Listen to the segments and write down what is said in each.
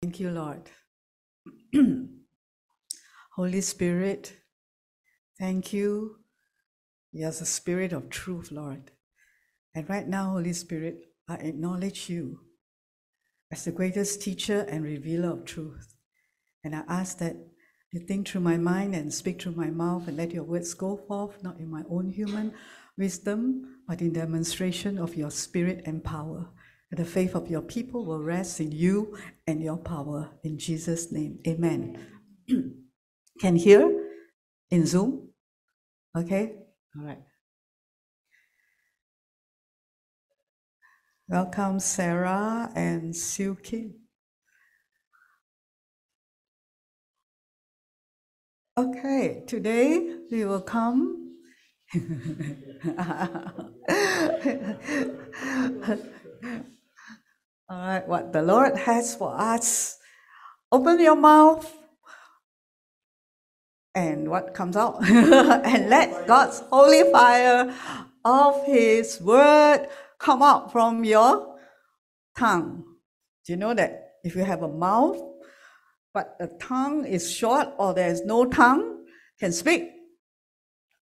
Thank you, Lord. Holy Spirit, thank you. You're the Spirit of truth, Lord. And right now, Holy Spirit, I acknowledge you as the greatest teacher and revealer of truth. And I ask that you think through my mind and speak through my mouth and let your words go forth, not in my own human wisdom, but in demonstration of your spirit and power. The faith of your people will rest in you and your power. In Jesus' name, amen. Can hear in Zoom? Okay? All right. Welcome, Sarah and Silky. Okay, today we will come. All right, what the Lord has for us. Open your mouth and what comes out. and let God's holy fire of His word come out from your tongue. Do you know that if you have a mouth, but the tongue is short or there's no tongue, can speak?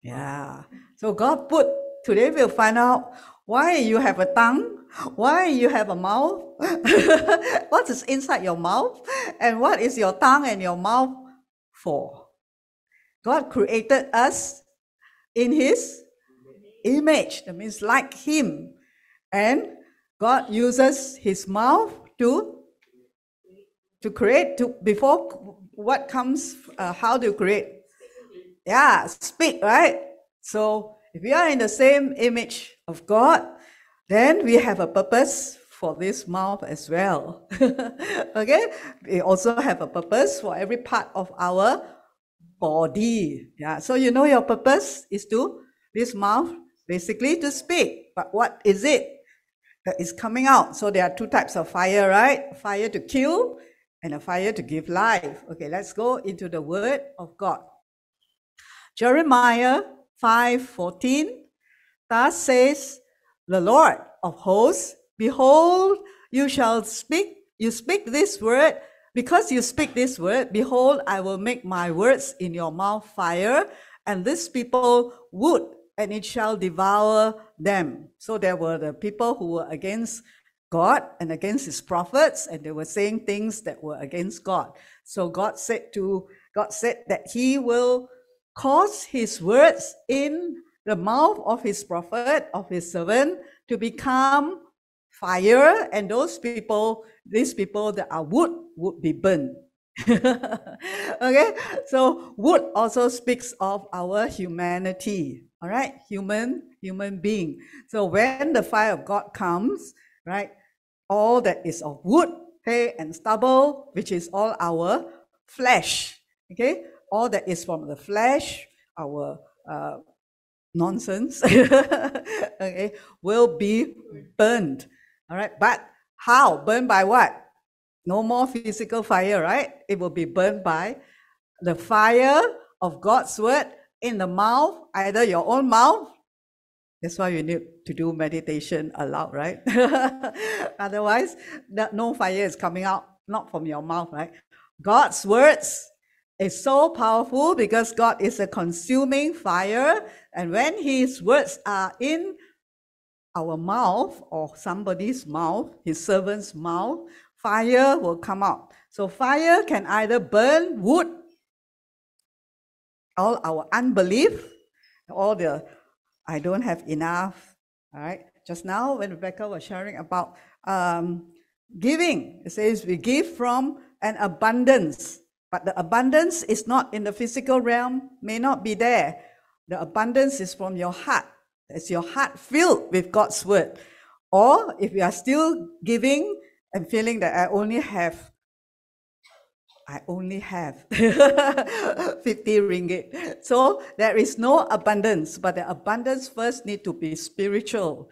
Yeah. So God put, today we'll find out why you have a tongue why you have a mouth? what is inside your mouth? And what is your tongue and your mouth for? God created us in His image. That means like Him. And God uses His mouth to to create. To before what comes, uh, how to create? Yeah, speak right. So if we are in the same image of God, then we have a purpose for this mouth as well. okay? We also have a purpose for every part of our body. Yeah. So you know your purpose is to this mouth basically to speak. But what is it that is coming out? So there are two types of fire, right? Fire to kill and a fire to give life. Okay, let's go into the word of God. Jeremiah 5:14 thus says the Lord of hosts, behold, you shall speak, you speak this word, because you speak this word, behold, I will make my words in your mouth fire, and this people wood, and it shall devour them. So there were the people who were against God and against his prophets, and they were saying things that were against God. So God said to God said that he will cause his words in the mouth of his prophet, of his servant, to become fire, and those people, these people that are wood, would be burned. okay, so wood also speaks of our humanity. All right, human, human being. So when the fire of God comes, right, all that is of wood, hay, and stubble, which is all our flesh. Okay, all that is from the flesh, our uh, nonsense, okay, will be burned. All right, but how? Burned by what? No more physical fire, right? It will be burned by the fire of God's word in the mouth, either your own mouth. That's why you need to do meditation aloud, right? Otherwise, no fire is coming out, not from your mouth, right? God's words is so powerful because God is a consuming fire. And when His words are in our mouth or somebody's mouth, His servant's mouth, fire will come out. So fire can either burn wood, all our unbelief, all the I don't have enough. All right. Just now, when Rebecca was sharing about um, giving, it says we give from an abundance. But the abundance is not in the physical realm, may not be there. The abundance is from your heart. Is your heart filled with God's word? Or if you are still giving and feeling that I only have, I only have 50 ringgit. So there is no abundance, but the abundance first need to be spiritual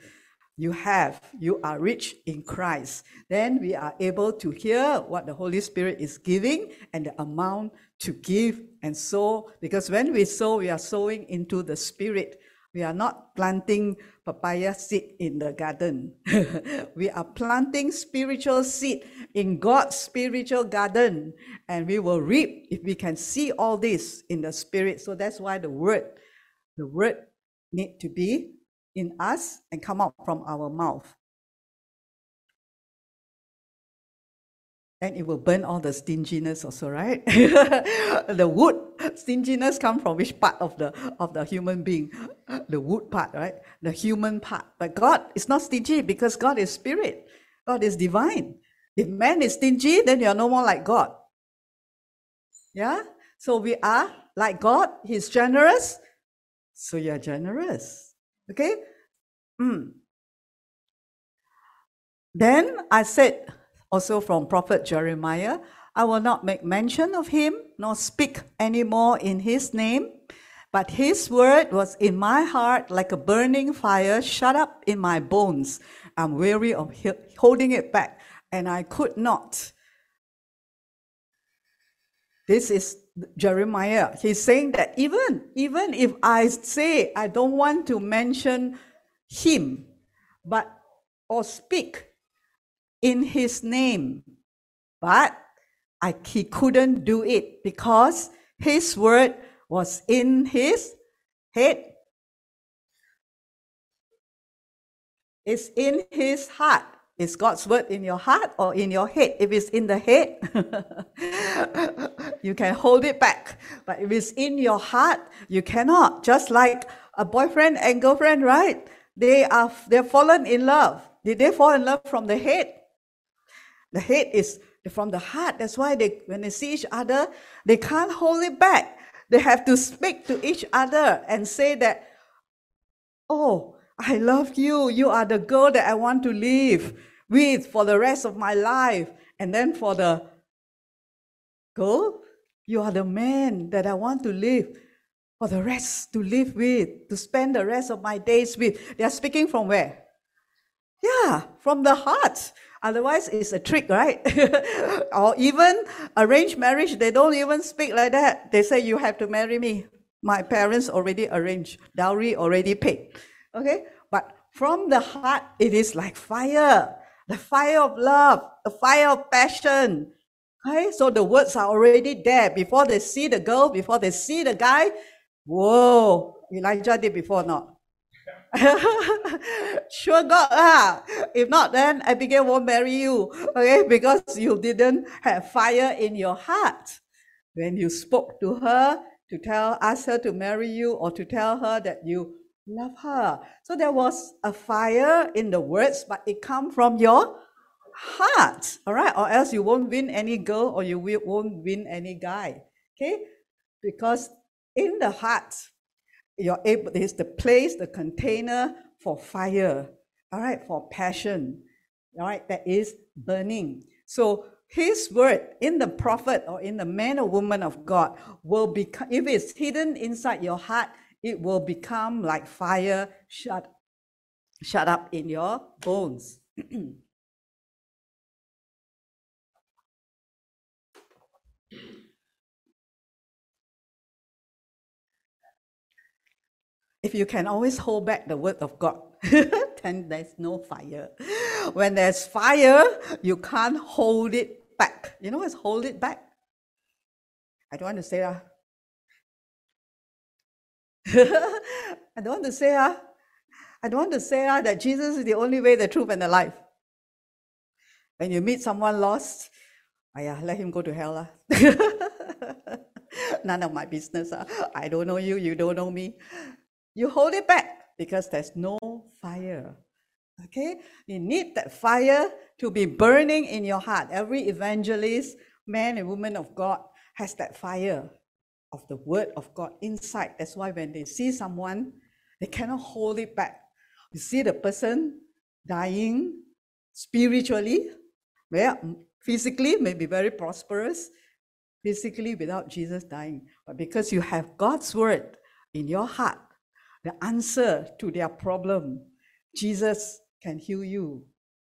you have, you are rich in Christ. Then we are able to hear what the Holy Spirit is giving and the amount to give and sow. Because when we sow, we are sowing into the Spirit We are not planting papaya seed in the garden. we are planting spiritual seed in God's spiritual garden, and we will reap if we can see all this in the spirit. So that's why the word, the word need to be in us and come out from our mouth. and it will burn all the stinginess also right? The wood stinginess come from which part of the of the human being? The wood part right? The human part. But god is not stingy because god is spirit. God is divine. If man is stingy then you are no more like god. Yeah? So we are like god. He's generous. So you're generous. Okay mm. then i said also from prophet Jeremiah, I will not make mention of him, nor speak any more in his name. But his word was in my heart like a burning fire shut up in my bones. I'm weary of holding it back, and I could not. This is Jeremiah. He's saying that even, even if I say I don't want to mention him, but or speak in his name. But I, he couldn't do it because his word was in his head. It's in his heart. Is God's word in your heart or in your head? If it's in the head, you can hold it back. But if it's in your heart, you cannot. Just like a boyfriend and girlfriend, right? They are they've fallen in love. Did they fall in love from the head? The head is from the heart. That's why they, when they see each other, they can't hold it back. They have to speak to each other and say that, oh, I love you. You are the girl that I want to live with for the rest of my life. And then for the girl, you are the man that I want to live for the rest to live with, to spend the rest of my days with. They are speaking from where? Yeah, from the heart. Otherwise, it's a trick, right? or even arranged marriage, they don't even speak like that. They say, You have to marry me. My parents already arranged, dowry already paid. Okay? But from the heart, it is like fire the fire of love, the fire of passion. Okay? So the words are already there before they see the girl, before they see the guy. Whoa, Elijah did before not? sure God ah. If not, then Abigail won't marry you. Okay, because you didn't have fire in your heart. When you spoke to her to tell ask her to marry you or to tell her that you love her. So there was a fire in the words, but it come from your heart. All right, or else you won't win any girl or you won't win any guy. Okay? Because in the heart, you're able, is the place, the container for fire, all right, for passion, all right, that is burning. So his word in the prophet or in the man or woman of God will become, if it's hidden inside your heart, it will become like fire shut, shut up in your bones. if you can always hold back the word of God, then there's no fire. When there's fire, you can't hold it back. You know what's hold it back? I don't want to say that. Ah. I don't want to say that. I don't want to say that, that Jesus is the only way, the truth, and the life. When you meet someone lost, oh yeah, let him go to hell. None of my business. I don't know you, you don't know me. You hold it back because there's no fire. Okay? You need that fire to be burning in your heart. Every evangelist, man and woman of God, has that fire of the word of God inside. That's why when they see someone, they cannot hold it back. You see the person dying spiritually, where physically may be very prosperous, physically without Jesus dying. But because you have God's word in your heart, the answer to their problem. Jesus can heal you.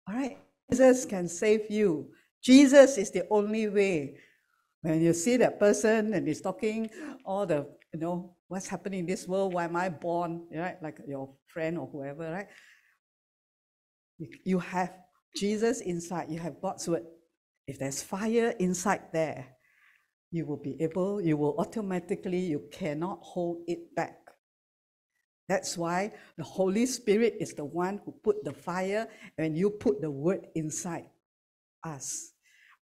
All right? Jesus can save you. Jesus is the only way. When you see that person and he's talking all the, you know, what's happening in this world? Why am I born? Right? Like your friend or whoever, right? You have Jesus inside, you have God's word. If there's fire inside there, you will be able, you will automatically, you cannot hold it back. That's why the Holy Spirit is the one who put the fire and you put the word inside us.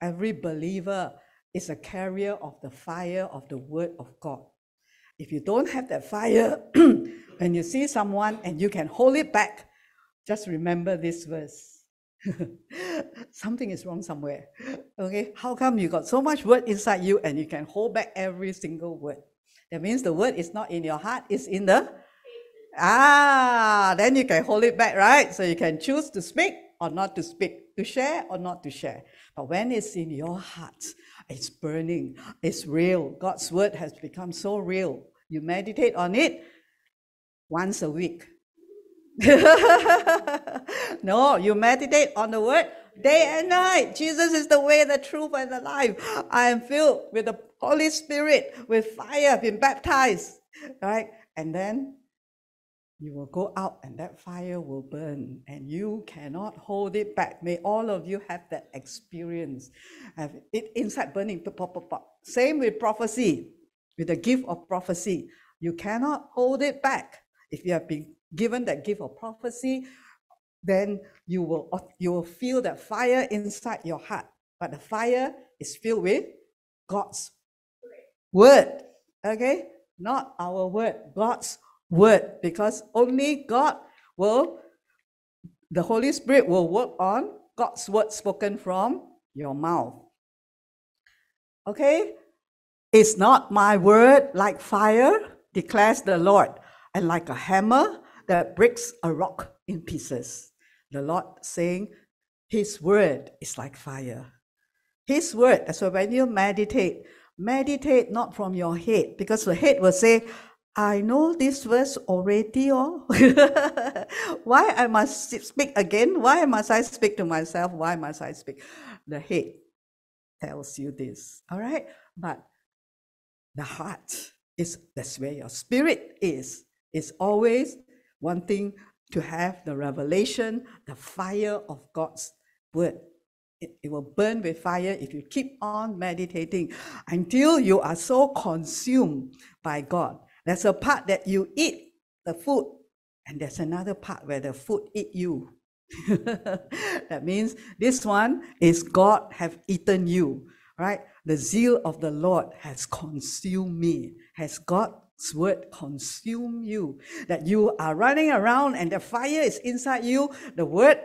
Every believer is a carrier of the fire of the word of God. If you don't have that fire, when you see someone and you can hold it back, just remember this verse. Something is wrong somewhere. Okay, how come you got so much word inside you and you can hold back every single word? That means the word is not in your heart, it's in the Ah, then you can hold it back, right? So you can choose to speak or not to speak, to share or not to share. But when it's in your heart, it's burning, it's real. God's word has become so real. You meditate on it once a week. no, you meditate on the word day and night. Jesus is the way, the truth, and the life. I am filled with the Holy Spirit, with fire, been baptized. Right? And then you will go out and that fire will burn and you cannot hold it back. May all of you have that experience. Have it inside burning. To pop, pop, pop. Same with prophecy, with the gift of prophecy. You cannot hold it back. If you have been given that gift of prophecy, then you will, you will feel that fire inside your heart. But the fire is filled with God's word. Okay? Not our word, God's word because only God will, the Holy Spirit will work on God's word spoken from your mouth. Okay? It's not my word like fire, declares the Lord, and like a hammer that breaks a rock in pieces. The Lord saying, His word is like fire. His word, so when you meditate, meditate not from your head, because the head will say, I know this verse already. Oh. Why I must speak again? Why must I speak to myself? Why must I speak? The head tells you this. All right? But the heart is that's where your spirit is. It's always wanting to have the revelation, the fire of God's word. It, it will burn with fire if you keep on meditating until you are so consumed by God there's a part that you eat the food, and there's another part where the food eat you. that means this one is God have eaten you, right? The zeal of the Lord has consumed me. Has God's word consumed you? That you are running around and the fire is inside you. The word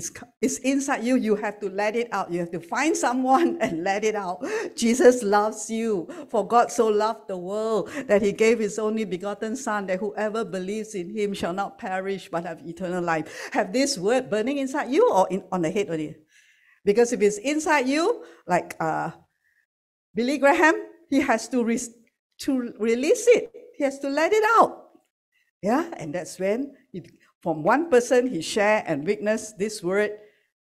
it's, it's inside you. You have to let it out. You have to find someone and let it out. Jesus loves you. For God so loved the world that he gave his only begotten Son, that whoever believes in him shall not perish but have eternal life. Have this word burning inside you or in, on the head only? Because if it's inside you, like uh, Billy Graham, he has to, re- to release it. He has to let it out. Yeah, and that's when it from one person, he shared and witnessed this word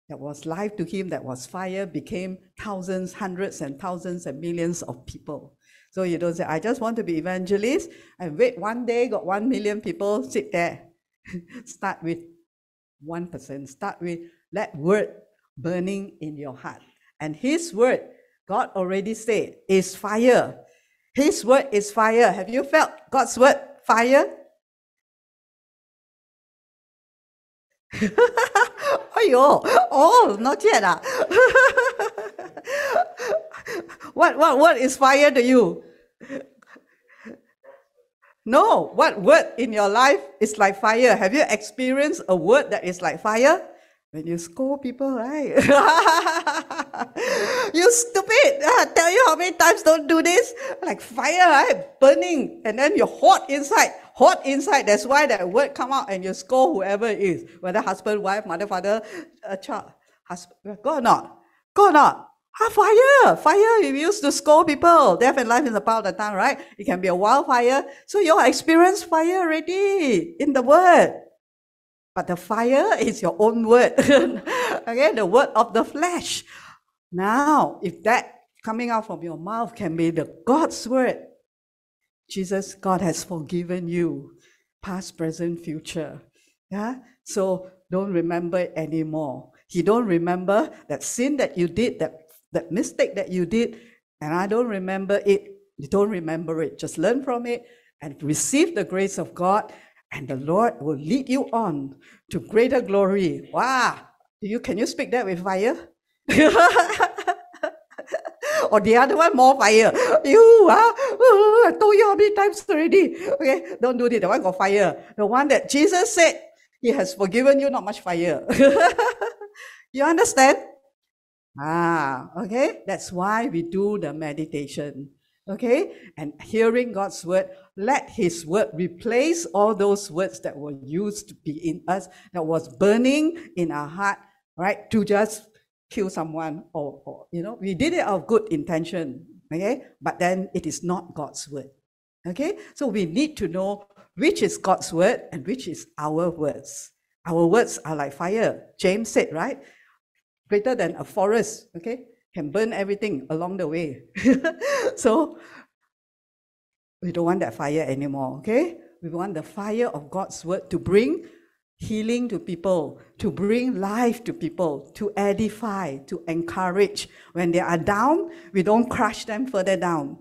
that was life to him, that was fire, became thousands, hundreds, and thousands and millions of people. So you don't say, I just want to be evangelist and wait one day, got one million people sit there. Start with 1%. Person, start with that word burning in your heart. And his word, God already said, is fire. His word is fire. Have you felt God's word fire? Oh, not yet. Ah. what, what, what is fire to you? No, what word in your life is like fire? Have you experienced a word that is like fire? When you scold people, right? you stupid! I tell you how many times don't do this. Like fire, right? Burning, and then you're hot inside. Hot inside. That's why that word come out, and you scold whoever it is, whether husband, wife, mother, father, a child. Husband, go or not? Go or not? Ah, fire! Fire, you used to scold people. Death and life is of the tongue, right? It can be a wildfire. So you experience fire already in the word. But the fire is your own word. okay, the word of the flesh. Now, if that coming out from your mouth can be the God's word, Jesus, God has forgiven you, past, present, future. Yeah? So don't remember it anymore. He don't remember that sin that you did, that, that mistake that you did, and I don't remember it. You don't remember it. Just learn from it and receive the grace of God, and the Lord will lead you on to greater glory. Wow. You can you speak that with fire? or the other one more fire. You ah, oh, I told you how many times already. Okay, don't do it. The one got fire. The one that Jesus said he has forgiven you, not much fire. you understand? Ah, okay. That's why we do the meditation. Okay, and hearing God's word, let His word replace all those words that were used to be in us, that was burning in our heart, right? To just kill someone or, or you know, we did it out of good intention, okay? But then it is not God's word. Okay? So we need to know which is God's word and which is our words. Our words are like fire. James said, right? Greater than a forest, okay? Can burn everything along the way. so we don't want that fire anymore, okay? We want the fire of God's word to bring healing to people, to bring life to people, to edify, to encourage. When they are down, we don't crush them further down.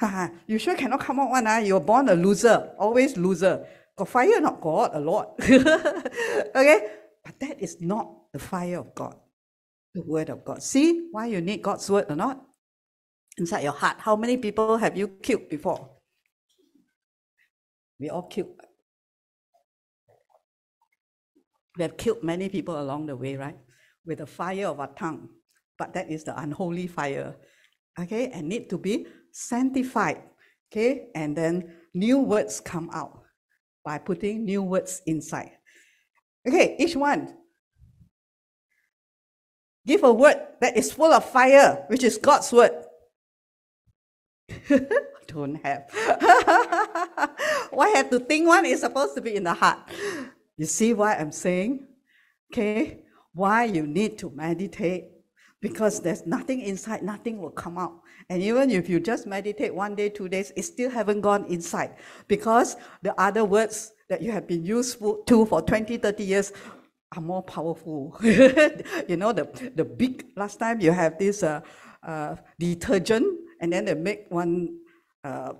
you sure cannot come out one, ah? You're born a loser, always loser. Got fire, not God, a lot. okay? But that is not the fire of God, the word of God. See why you need God's word or not? Inside your heart, how many people have you killed before? We all killed We have killed many people along the way, right? With the fire of our tongue. But that is the unholy fire. Okay, and need to be sanctified. Okay, and then new words come out by putting new words inside. Okay, each one. Give a word that is full of fire, which is God's word. Don't have. Why have to think one is supposed to be in the heart? You see why I'm saying? Okay, why you need to meditate? Because there's nothing inside, nothing will come out. And even if you just meditate one day, two days, it still haven't gone inside. Because the other words that you have been used to for 20, 30 years are more powerful. you know, the, the big, last time you have this uh, uh, detergent, and then they make one uh,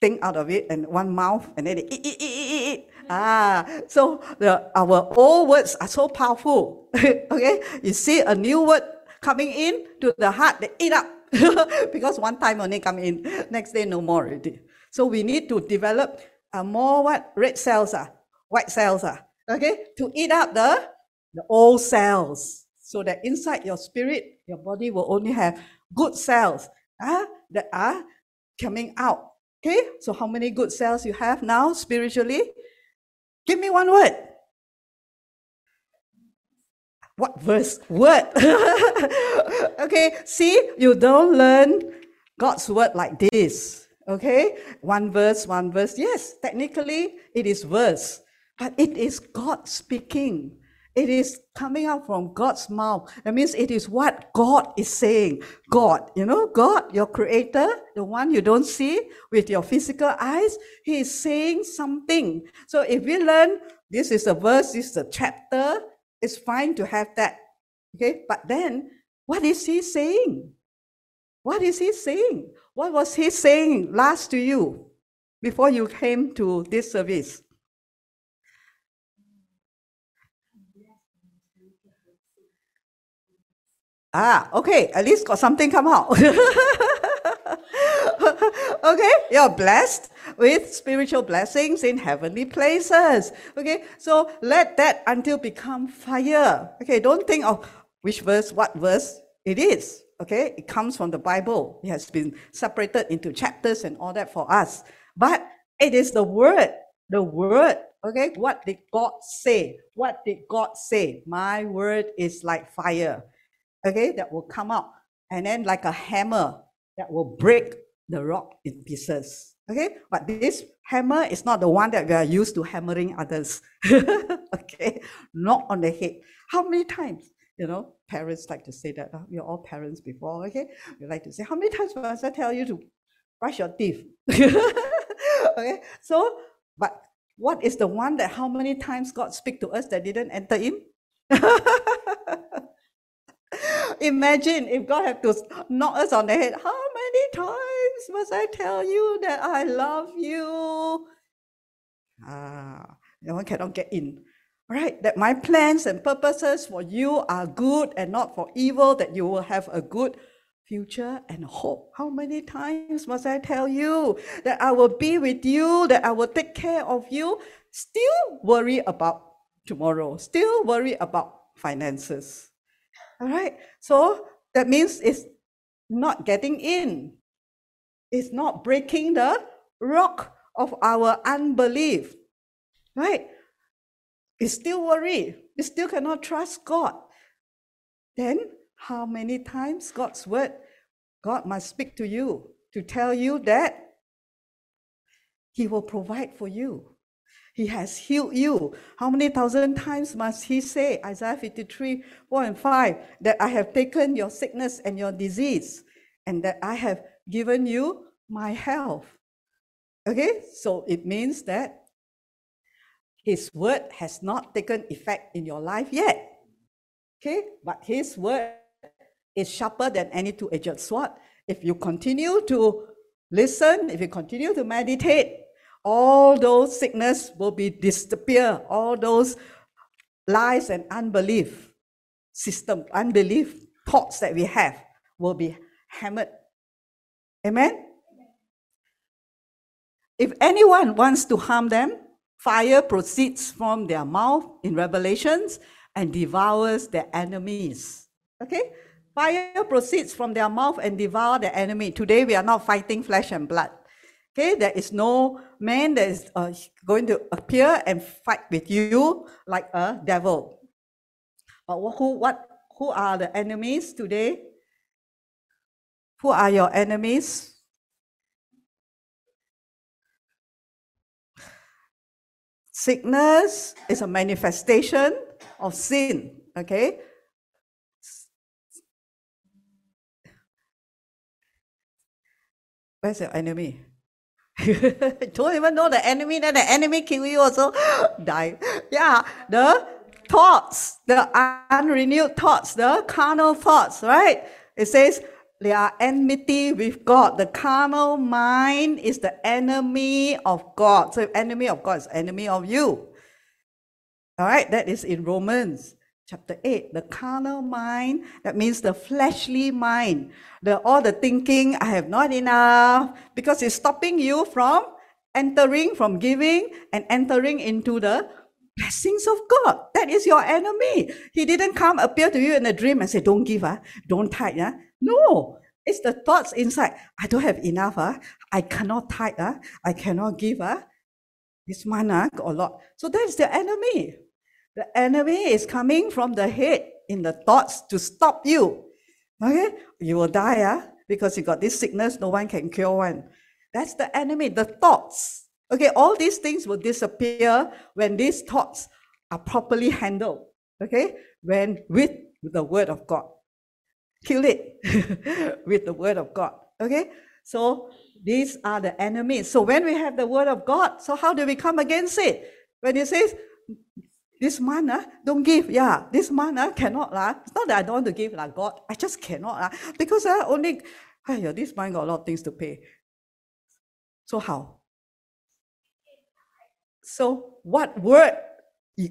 thing out of it and one mouth, and then they eat, eat, eat, eat, eat. Ah, so the, our old words are so powerful. okay, you see a new word coming in to the heart, they eat up because one time only come in, next day no more already. So we need to develop uh, more what red cells are, white cells are. Okay, to eat up the the old cells, so that inside your spirit, your body will only have good cells uh, that are coming out. Okay, so how many good cells you have now spiritually? Give me one word. What verse? Word. okay, see, you don't learn God's word like this. Okay, one verse, one verse. Yes, technically it is verse, but it is God speaking. It is coming out from God's mouth. That means it is what God is saying. God, you know, God, your creator, the one you don't see with your physical eyes, he is saying something. So if we learn this is a verse, this is a chapter, it's fine to have that. Okay, but then what is he saying? What is he saying? What was he saying last to you before you came to this service? Ah, okay, at least got something come out. okay, you're blessed with spiritual blessings in heavenly places. Okay, so let that until become fire. Okay, don't think of which verse, what verse it is. Okay, it comes from the Bible. It has been separated into chapters and all that for us. But it is the word, the word. Okay, what did God say? What did God say? My word is like fire okay, that will come out, and then like a hammer that will break the rock in pieces. Okay, but this hammer is not the one that we are used to hammering others. okay, not on the head. How many times? You know, parents like to say that. Uh, we're all parents before, okay? We like to say, how many times must I tell you to brush your teeth? okay, so, but what is the one that how many times God speak to us that didn't enter in? Imagine if God have to knock us on the head. How many times must I tell you that I love you? Ah, no one cannot get in. Right? That my plans and purposes for you are good and not for evil, that you will have a good future and hope. How many times must I tell you that I will be with you, that I will take care of you? Still worry about tomorrow, still worry about finances. All right. So that means it's not getting in. It's not breaking the rock of our unbelief. Right? We still worry. We still cannot trust God. Then how many times God's word, God must speak to you to tell you that He will provide for you. He has healed you. How many thousand times must he say, Isaiah 53, 4 and 5, that I have taken your sickness and your disease, and that I have given you my health? Okay, so it means that his word has not taken effect in your life yet. Okay, but his word is sharper than any two edged sword. If you continue to listen, if you continue to meditate, all those sickness will be disappear. All those lies and unbelief system, unbelief thoughts that we have will be hammered. Amen? If anyone wants to harm them, fire proceeds from their mouth in Revelations and devours their enemies. Okay? Fire proceeds from their mouth and devour the enemy. Today we are not fighting flesh and blood. Okay, there is no man that is uh, going to appear and fight with you like a devil. But who, what, who are the enemies today? Who are your enemies? Sickness is a manifestation of sin. Okay. Where's your enemy? don't even know the enemy, then the enemy kill you also die. Yeah, the thoughts, the unrenewed thoughts, the carnal thoughts, right? It says they are enmity with God. The carnal mind is the enemy of God. So enemy of God is enemy of you. All right, that is in Romans chapter 8 the carnal mind that means the fleshly mind the all the thinking i have not enough because it's stopping you from entering from giving and entering into the blessings of god that is your enemy he didn't come appear to you in a dream and say don't give ah, don't tithe ah. no it's the thoughts inside i don't have enough ah. i cannot tithe ah. i cannot give ah. this month ah, got a lot so that's the enemy the enemy is coming from the head in the thoughts to stop you. Okay? You will die, ah, because you got this sickness, no one can cure one. That's the enemy, the thoughts. Okay, all these things will disappear when these thoughts are properly handled. Okay? When with the word of God. Kill it with the word of God. Okay? So these are the enemies. So when we have the word of God, so how do we come against it? When it says this month, uh, don't give. Yeah, this month uh, cannot. Uh. It's not that I don't want to give, like God. I just cannot. Uh, because uh, only, hey, this month got a lot of things to pay. So how? So what word?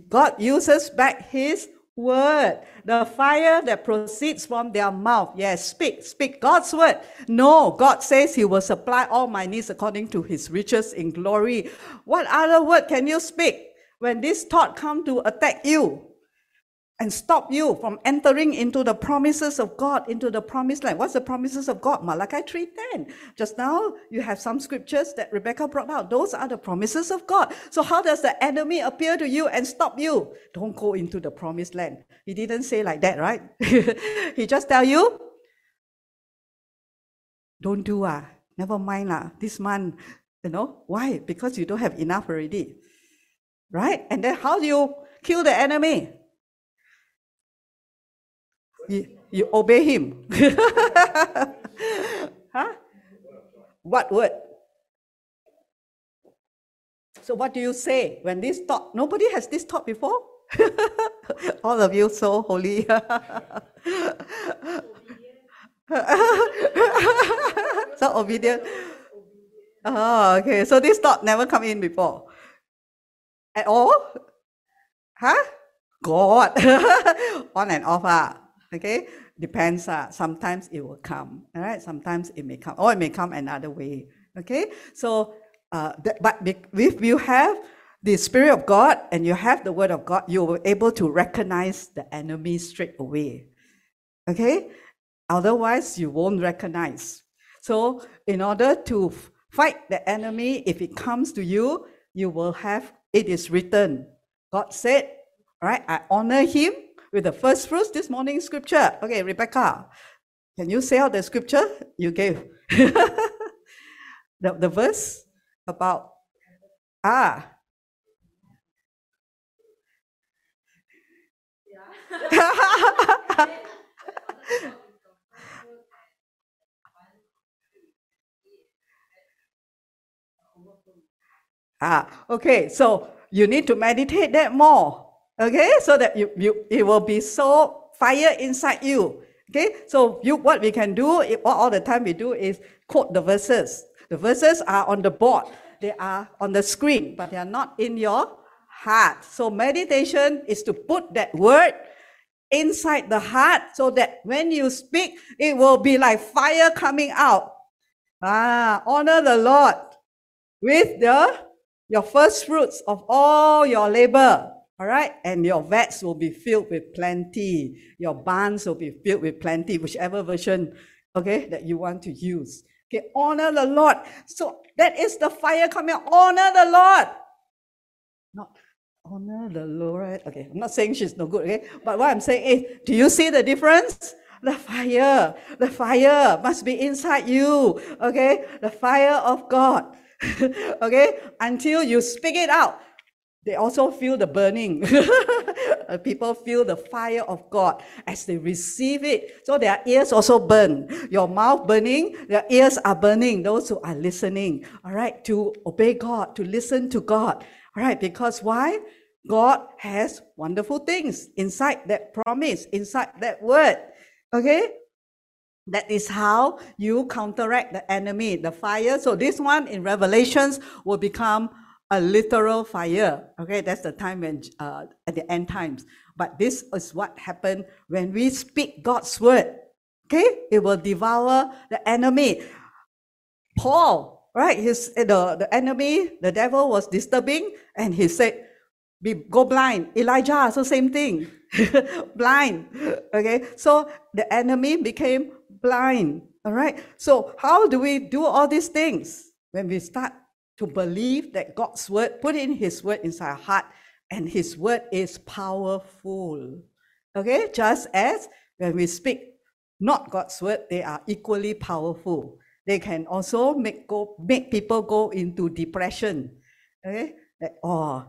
God uses back his word. The fire that proceeds from their mouth. Yes, speak, speak God's word. No, God says he will supply all my needs according to his riches in glory. What other word can you speak? When this thought come to attack you and stop you from entering into the promises of God, into the promised land. What's the promises of God? Malachi 3.10. Just now, you have some scriptures that Rebecca brought out. Those are the promises of God. So how does the enemy appear to you and stop you? Don't go into the promised land. He didn't say like that, right? he just tell you, don't do ah. Never mind lah. This month, you know, why? Because you don't have enough already right? And then how do you kill the enemy? You, you obey him. huh? What word? So what do you say when this thought? Nobody has this thought before. All of you so holy. so obedient. Oh, okay. So this thought never come in before. At all? Huh? God. On and off. Ah. Okay? Depends. Ah. Sometimes it will come. All right? Sometimes it may come. Or it may come another way. Okay? So, uh, but if you have the Spirit of God and you have the Word of God, you will be able to recognize the enemy straight away. Okay? Otherwise, you won't recognize. So, in order to fight the enemy, if it comes to you, you will have it is written. God said, right? I honor him with the first fruits this morning scripture. Okay, Rebecca, can you say out the scripture you gave? the, the verse about ah. Yeah. Ah, okay, so you need to meditate that more. Okay, so that you, you it will be so fire inside you. Okay, so you what we can do all the time we do is quote the verses. The verses are on the board, they are on the screen, but they are not in your heart. So meditation is to put that word inside the heart so that when you speak, it will be like fire coming out. Ah, honor the Lord with the your first fruits of all your labor. All right. And your vats will be filled with plenty. Your barns will be filled with plenty, whichever version, okay, that you want to use. Okay. Honor the Lord. So that is the fire coming. Honor the Lord. Not honor the Lord. Okay. I'm not saying she's no good. Okay. But what I'm saying is, do you see the difference? The fire, the fire must be inside you. Okay. The fire of God. okay? Until you speak it out. They also feel the burning. People feel the fire of God as they receive it. So their ears also burn. Your mouth burning, their ears are burning. Those who are listening, all right, to obey God, to listen to God. All right, because why? God has wonderful things inside that promise, inside that word. Okay? That is how you counteract the enemy, the fire. So this one in Revelations will become a literal fire. Okay, that's the time when uh, at the end times. But this is what happened when we speak God's word. Okay, it will devour the enemy. Paul, right? His the the enemy, the devil was disturbing, and he said, "Be go blind." Elijah, so same thing, blind. Okay, so the enemy became blind. All right. So, how do we do all these things? When we start to believe that God's word, put in His word inside our heart, and His word is powerful. Okay. Just as when we speak not God's word, they are equally powerful. They can also make go make people go into depression. Okay. Like, oh,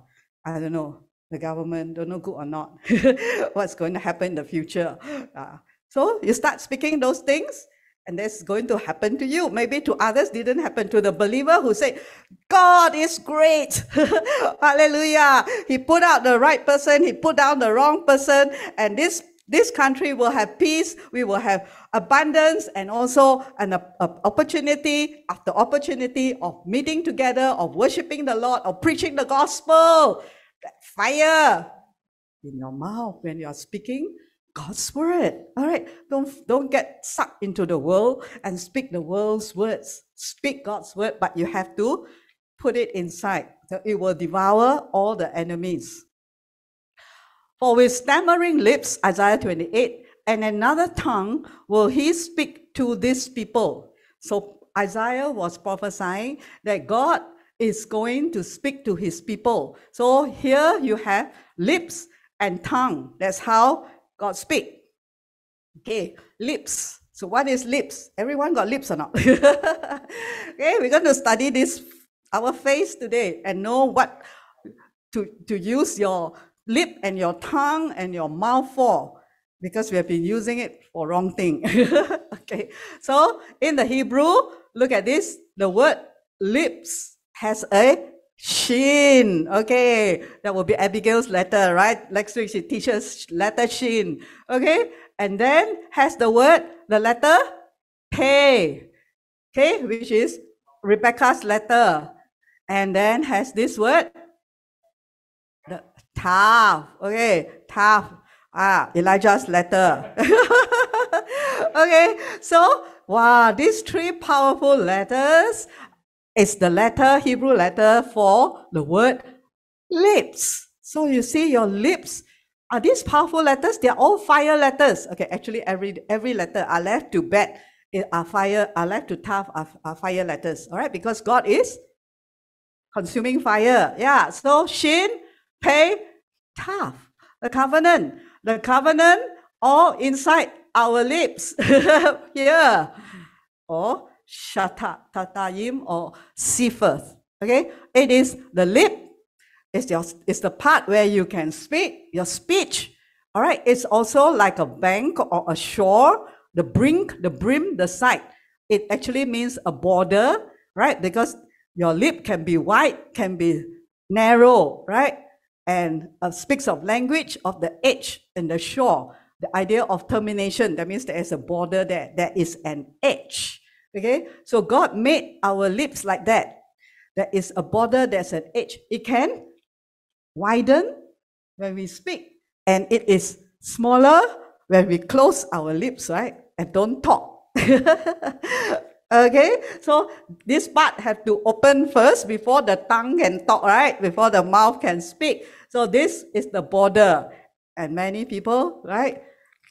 I don't know, the government don't know good or not. What's going to happen in the future? Uh, so you start speaking those things, and that's going to happen to you. Maybe to others didn't happen to the believer who said, God is great. Hallelujah. He put out the right person, he put down the wrong person, and this this country will have peace. We will have abundance and also an uh, opportunity after opportunity of meeting together, of worshiping the Lord, of preaching the gospel. That fire in your mouth when you are speaking God's word. All right. Don't, don't get sucked into the world and speak the world's words. Speak God's word, but you have to put it inside. It will devour all the enemies. For with stammering lips, Isaiah 28, and another tongue will he speak to these people. So Isaiah was prophesying that God is going to speak to his people. So here you have lips and tongue. That's how God speak. Okay, lips. So what is lips? Everyone got lips or not? okay, we're going to study this our face today and know what to, to use your lip and your tongue and your mouth for because we have been using it for wrong thing. okay, so in the Hebrew, look at this. The word lips has a Shin. Okay, that will be Abigail's letter, right? Next week she teaches letter Shin. Okay, and then has the word, the letter Pei. Okay, which is Rebecca's letter. And then has this word, the Tav. Okay, Tav. Ah, Elijah's letter. okay, so wow, these three powerful letters is the letter, Hebrew letter for the word lips. So you see your lips are these powerful letters? They are all fire letters. Okay, actually every every letter are left to bet eh, are fire, are left to tough are, are fire letters. All right, because God is consuming fire. Yeah. So Shin, Pei, tough. The covenant. The covenant all inside our lips. yeah. Or Shata, Tatayim, or Sifeth. Okay? It is the lip. It's, your, it's the part where you can speak, your speech. All right? It's also like a bank or a shore, the brink, the brim, the side. It actually means a border, right? Because your lip can be wide, can be narrow, right? And uh, speaks of language of the edge and the shore. The idea of termination, that means there is a border there. There is an edge. Okay, so God made our lips like that. There is a border, there's an edge. It can widen when we speak, and it is smaller when we close our lips, right? And don't talk. okay, so this part have to open first before the tongue can talk, right? Before the mouth can speak. So this is the border. And many people, right?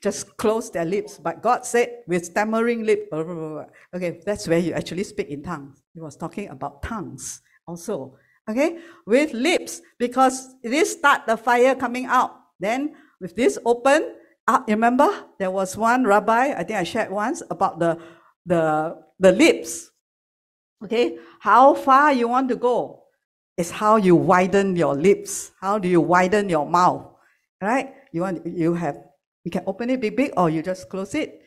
Just close their lips. But God said, with stammering lip, blah, blah, blah, okay, that's where you actually speak in tongues. He was talking about tongues also. Okay, with lips, because this start the fire coming out. Then with this open, uh, remember there was one rabbi, I think I shared once about the the the lips. Okay, how far you want to go is how you widen your lips. How do you widen your mouth? Right? You want you have you can open it big, big, or you just close it.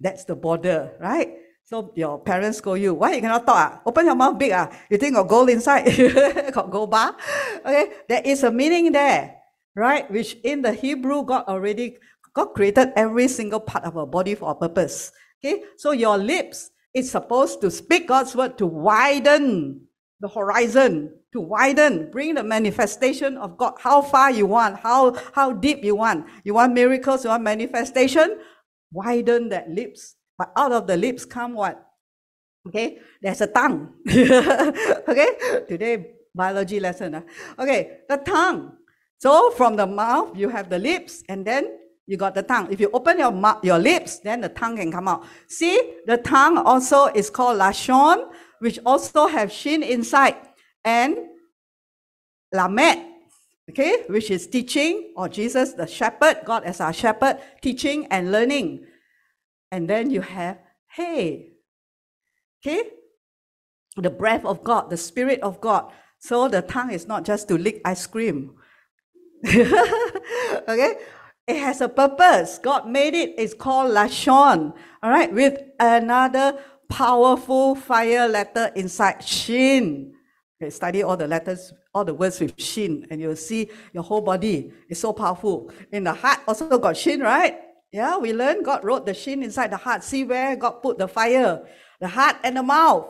That's the border, right? So your parents scold you. Why you cannot talk? Ah? Open your mouth big. Ah? You think got gold inside? got gold bar? Okay, there is a meaning there, right? Which in the Hebrew, God already, God created every single part of our body for a purpose. Okay, so your lips is supposed to speak God's word to widen the horizon, to widen, bring the manifestation of God. How far you want, how, how deep you want. You want miracles, you want manifestation? Widen that lips. But out of the lips come what? Okay, there's a tongue. okay, today biology lesson. Uh. Okay, the tongue. So from the mouth, you have the lips, and then you got the tongue. If you open your mouth, your lips, then the tongue can come out. See, the tongue also is called lashon, which also have shin inside and Lamed, okay, which is teaching, or Jesus, the shepherd, God as our shepherd, teaching and learning. And then you have hey, okay, the breath of God, the spirit of God. So the tongue is not just to lick ice cream. okay, it has a purpose. God made it. It's called Lashon. All right, with another powerful fire letter inside Shin. Okay, study all the letters, all the words with shin, and you'll see your whole body is so powerful. In the heart also got shin, right? Yeah, we learned God wrote the shin inside the heart. See where God put the fire, the heart and the mouth.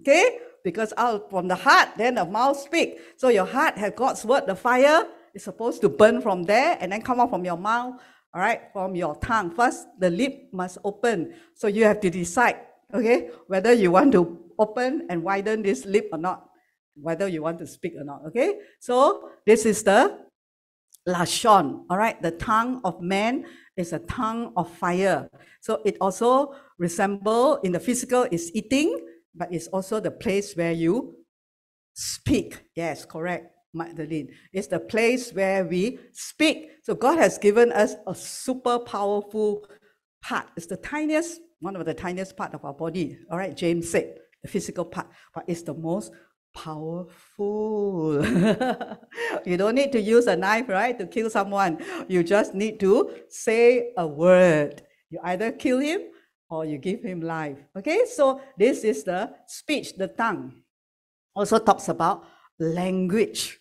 Okay, because out from the heart, then the mouth speak. So your heart has God's word. The fire is supposed to burn from there and then come out from your mouth. All right, from your tongue. First, the lip must open. So you have to decide, okay, whether you want to open and widen this lip or not whether you want to speak or not. Okay, so this is the lashon. All right, the tongue of man is a tongue of fire. So it also resemble in the physical is eating, but it's also the place where you speak. Yes, correct. Magdalene. It's the place where we speak. So God has given us a super powerful part. It's the tiniest, one of the tiniest part of our body. All right, James said, the physical part, but it's the most powerful. you don't need to use a knife, right, to kill someone. You just need to say a word. You either kill him or you give him life. Okay, so this is the speech, the tongue. Also talks about language.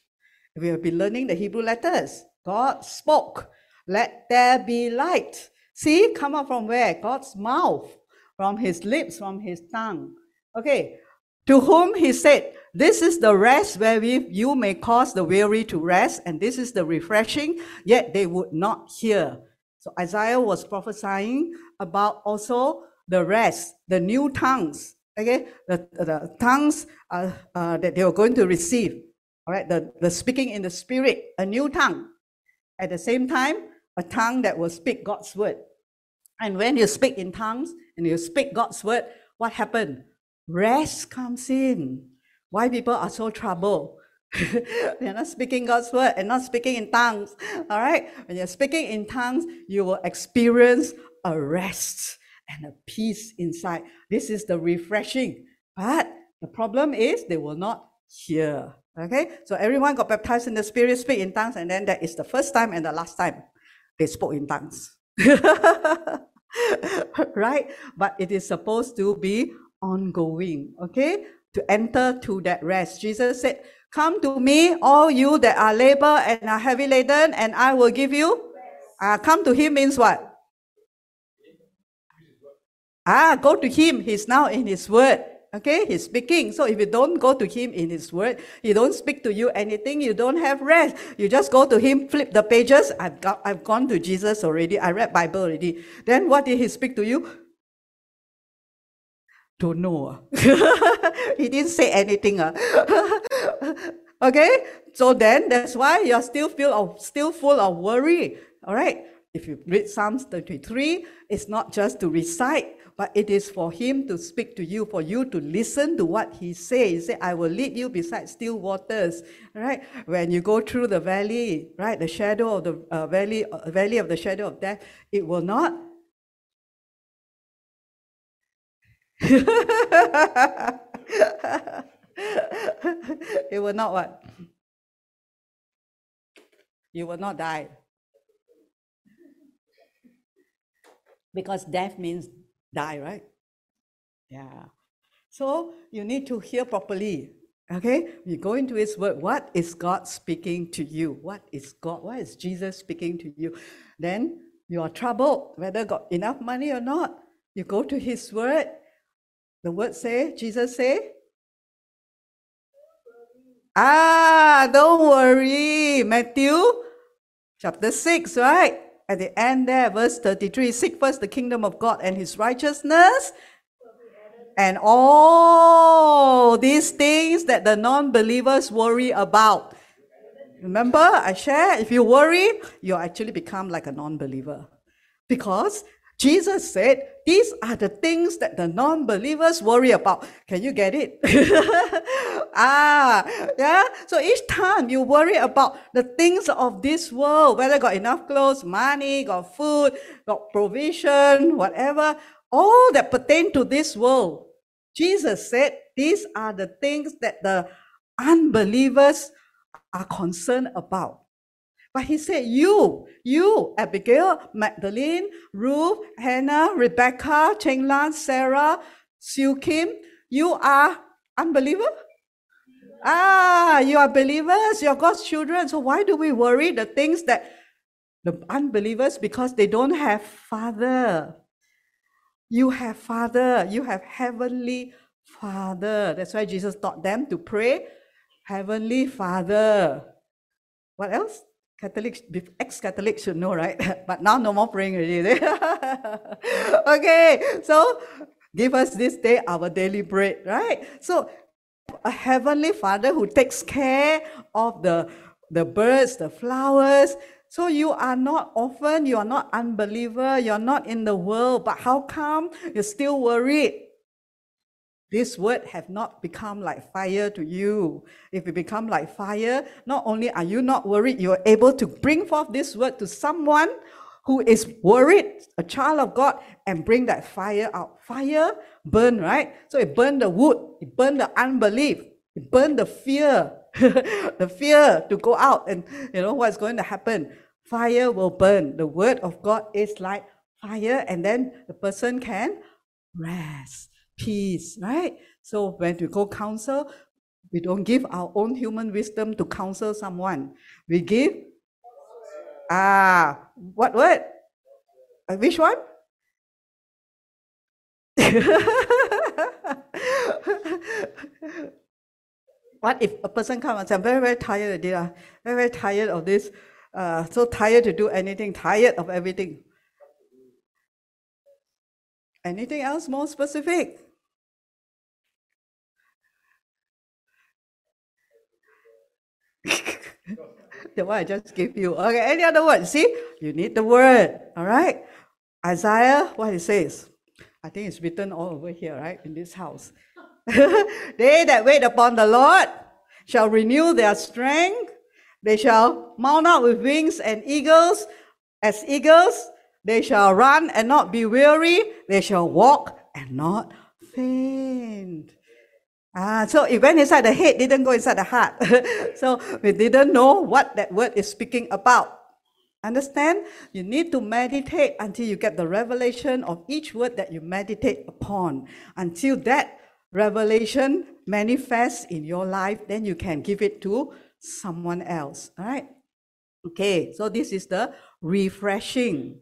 We have been learning the Hebrew letters. God spoke, let there be light. See, come out from where? God's mouth, from his lips, from his tongue. Okay, to whom he said, This is the rest wherewith you may cause the weary to rest, and this is the refreshing, yet they would not hear. So Isaiah was prophesying about also the rest, the new tongues, okay, the, the tongues uh, uh, that they were going to receive, all right, the, the speaking in the spirit, a new tongue. At the same time, a tongue that will speak God's word. And when you speak in tongues and you speak God's word, what happened? Rest comes in. Why people are so troubled? They're not speaking God's word and not speaking in tongues. All right? When you're speaking in tongues, you will experience a rest and a peace inside. This is the refreshing. But the problem is they will not hear. Okay? So everyone got baptized in the Spirit, speak in tongues, and then that is the first time and the last time they spoke in tongues. right? But it is supposed to be ongoing. Okay? To enter to that rest. Jesus said, Come to me, all you that are labor and are heavy laden, and I will give you. Uh, come to him means what? Ah, go to him. He's now in his word. Okay, he's speaking. So if you don't go to him in his word, he don't speak to you anything, you don't have rest. You just go to him, flip the pages. I've got I've gone to Jesus already. I read Bible already. Then what did he speak to you? Don't know. he didn't say anything. Uh. okay? So then that's why you're still feel of still full of worry. All right. If you read Psalms 33, it's not just to recite, but it is for him to speak to you, for you to listen to what he says. He I will lead you beside still waters. Right? When you go through the valley, right, the shadow of the uh, valley, uh, valley of the shadow of death, it will not. it will not what? You will not die. Because death means die, right? Yeah. So you need to hear properly. Okay, you go into His Word. What is God speaking to you? What is God? What is Jesus speaking to you? Then you are troubled whether got enough money or not. You go to His Word. The Word say, Jesus say, Ah, don't worry. Matthew chapter 6, right? At the end there, verse 33 Seek first the kingdom of God and his righteousness, and all these things that the non believers worry about. Remember, I share, if you worry, you actually become like a non believer. Because Jesus said, These are the things that the non believers worry about. Can you get it? ah, yeah. So each time you worry about the things of this world, whether got enough clothes, money, got food, got provision, whatever, all that pertain to this world, Jesus said, These are the things that the unbelievers are concerned about. But he said, You, you, Abigail, Magdalene, Ruth, Hannah, Rebecca, Cheng Lan, Sarah, Sue Kim, you are unbeliever? Ah, you are believers, you're God's children. So why do we worry the things that the unbelievers because they don't have father. You have father, you have heavenly father. That's why Jesus taught them to pray, Heavenly Father. What else? Catholics, ex-Catholics should know, right? but now no more praying already. okay, so give us this day our daily bread, right? So a heavenly Father who takes care of the the birds, the flowers. So you are not orphan, you are not unbeliever, you're not in the world. But how come you're still worried? This word have not become like fire to you. If it become like fire, not only are you not worried, you're able to bring forth this word to someone who is worried, a child of God, and bring that fire out. Fire burn, right? So it burn the wood, it burn the unbelief, it burn the fear, the fear to go out and you know what's going to happen. Fire will burn. The word of God is like fire, and then the person can rest peace, right? So when we go counsel, We don't give our own human wisdom to counsel someone. We give ah what word? Uh, which one? what if a person comes and says, I'm very, very tired this, uh, very, very tired of this, uh, so tired to do anything, tired of everything. Anything else more specific? the one I just gave you. Okay, any other word? See, you need the word. All right. Isaiah, what it says. I think it's written all over here, right? In this house. they that wait upon the Lord shall renew their strength. They shall mount up with wings and eagles. As eagles, they shall run and not be weary. They shall walk and not faint. Ah, so it went inside the head, didn't go inside the heart. so we didn't know what that word is speaking about. Understand? You need to meditate until you get the revelation of each word that you meditate upon. Until that revelation manifests in your life, then you can give it to someone else. All right? Okay, so this is the refreshing.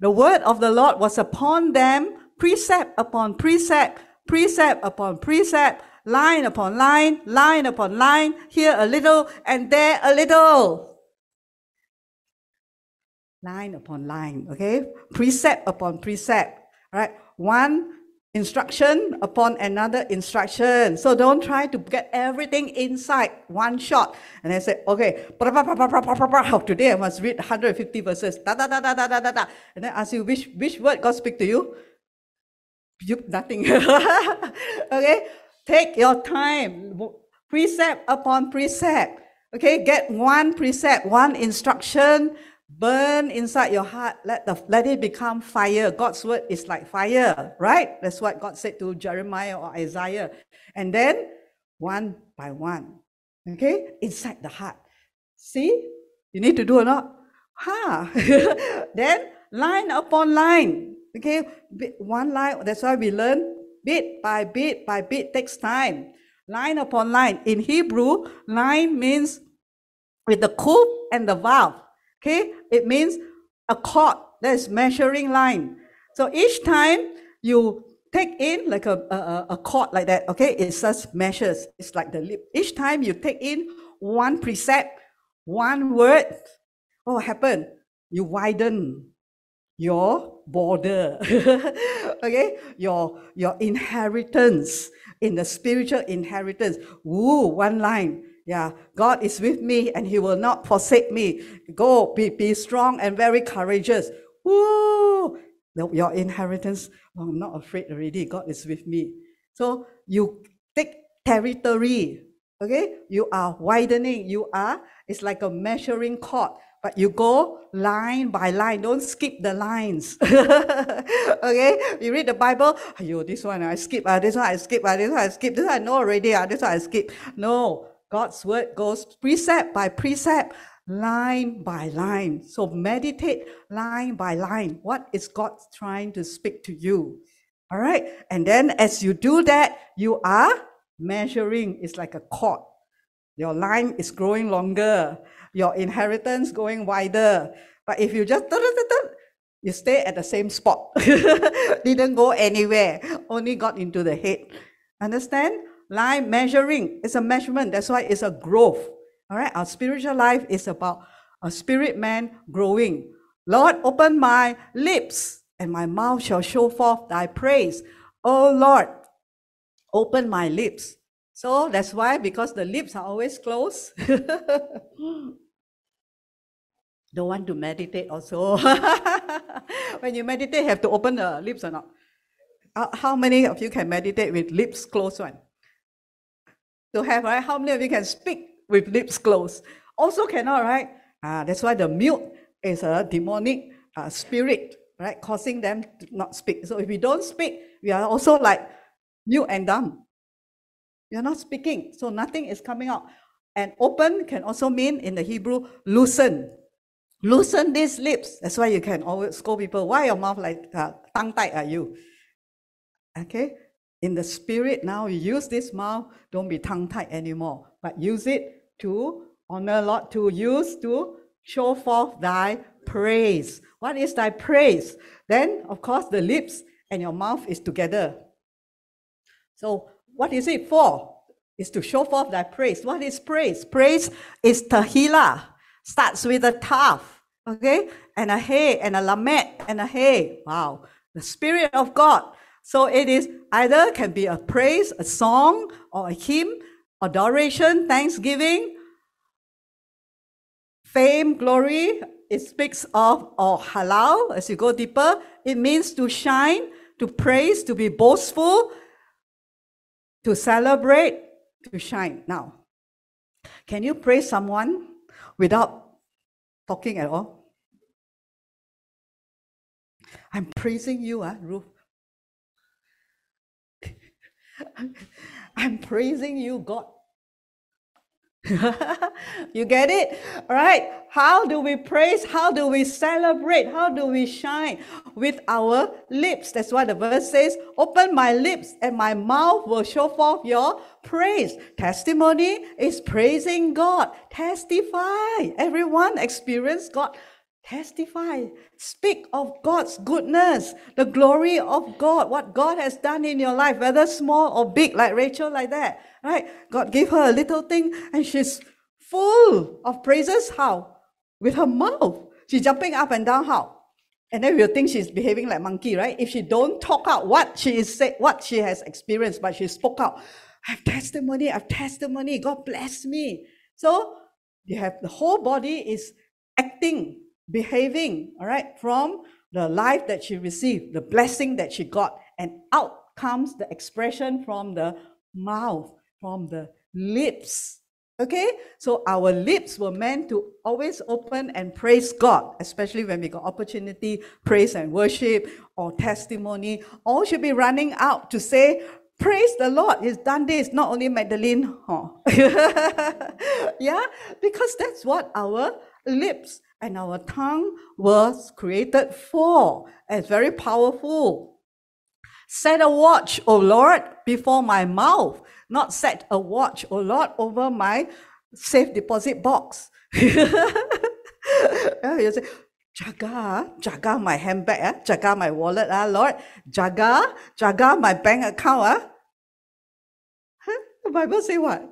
The word of the Lord was upon them, precept upon precept, precept upon precept, line upon line, line upon line, here a little and there a little. Line upon line, okay? Precept upon precept, right? One instruction upon another instruction. So don't try to get everything inside one shot. And I said, okay, today I must read 150 verses. Da, da, da, da, da, da, da. And I ask you, which, which word God speak to you? You nothing. okay, take your time, precept upon precept. Okay, get one precept, one instruction, burn inside your heart. Let the let it become fire. God's word is like fire right? That's what god said to jeremiah or isaiah. And then one by one. Okay inside the heart. See? You need to do or not? Ha! Huh. then line upon line okay one line that's why we learn bit by bit by bit takes time line upon line in hebrew line means with the kuf and the vav. Okay, it means a cord that is measuring line. So each time you take in like a, a, a cord like that, okay, it just measures. It's like the lip. Each time you take in one precept, one word, what happened? You widen your border, okay, your your inheritance in the spiritual inheritance. Woo, one line. Yeah, God is with me and He will not forsake me. Go, be, be strong and very courageous. Woo! Your inheritance, oh, I'm not afraid already. God is with me. So you take territory. Okay, you are widening. You are, it's like a measuring cord, but you go line by line. Don't skip the lines. okay, you read the Bible. You this one I skip. Uh, this one I skip. Uh, this one I skip. This one I know already. Uh, this one I skip. No, God's word goes precept by precept, line by line. So meditate line by line. What is God trying to speak to you? All right. And then as you do that, you are measuring. It's like a cord. Your line is growing longer. Your inheritance going wider. But if you just you stay at the same spot. Didn't go anywhere. Only got into the head. Understand? line measuring is a measurement. That's why it's a growth. All right. Our spiritual life is about a spirit man growing. Lord, open my lips, and my mouth shall show forth thy praise. Oh Lord, open my lips. So that's why, because the lips are always closed. Don't want to meditate also. when you meditate, have to open the lips or not? How many of you can meditate with lips closed one? to have, right? How many of you can speak with lips closed? Also cannot, right? Ah, that's why the mute is a demonic uh, spirit, right? Causing them to not speak. So if we don't speak, we are also like mute and dumb. Are not speaking, so nothing is coming out. And open can also mean in the Hebrew, loosen. Loosen these lips. That's why you can always scold people. Why your mouth like uh, tongue tight are you? Okay? in the spirit now you use this mouth don't be tongue tied anymore but use it to honor lord to use to show forth thy praise what is thy praise then of course the lips and your mouth is together so what is it for? Is to show forth thy praise. What is praise? Praise is tahila. Starts with a taf okay? And a hey and a lamed and a hey wow. The spirit of god. So it is either can be a praise, a song, or a hymn, adoration, thanksgiving, fame, glory. It speaks of or halal. As you go deeper, it means to shine, to praise, to be boastful, to celebrate, to shine. Now, can you praise someone without talking at all? I'm praising you, uh, Ruth. I'm praising you, God. you get it? All right. How do we praise? How do we celebrate? How do we shine? With our lips. That's what the verse says. Open my lips and my mouth will show forth your praise. Testimony is praising God. Testify. Everyone experience God Testify, speak of God's goodness, the glory of God, what God has done in your life, whether small or big, like Rachel, like that. Right? God gave her a little thing and she's full of praises. How? With her mouth. She's jumping up and down. How? And then we'll think she's behaving like monkey, right? If she don't talk out what she is say, what she has experienced, but she spoke out. I have testimony, I have testimony. God bless me. So you have the whole body is acting behaving, all right, from the life that she received, the blessing that she got, and out comes the expression from the mouth, from the lips. Okay, so our lips were meant to always open and praise God, especially when we got opportunity, praise and worship or testimony. All should be running out to say, Praise the Lord, He's done this, not only Magdalene. Huh? yeah, because that's what our lips and our tongue was created for. It's very powerful. Set a watch, O Lord, before my mouth, not set a watch, O Lord, over my safe deposit box. you say, jaga, jaga my handbag, eh? jaga my wallet, ah, Lord, jaga, jaga my bank account. Ah. Huh? The Bible say what?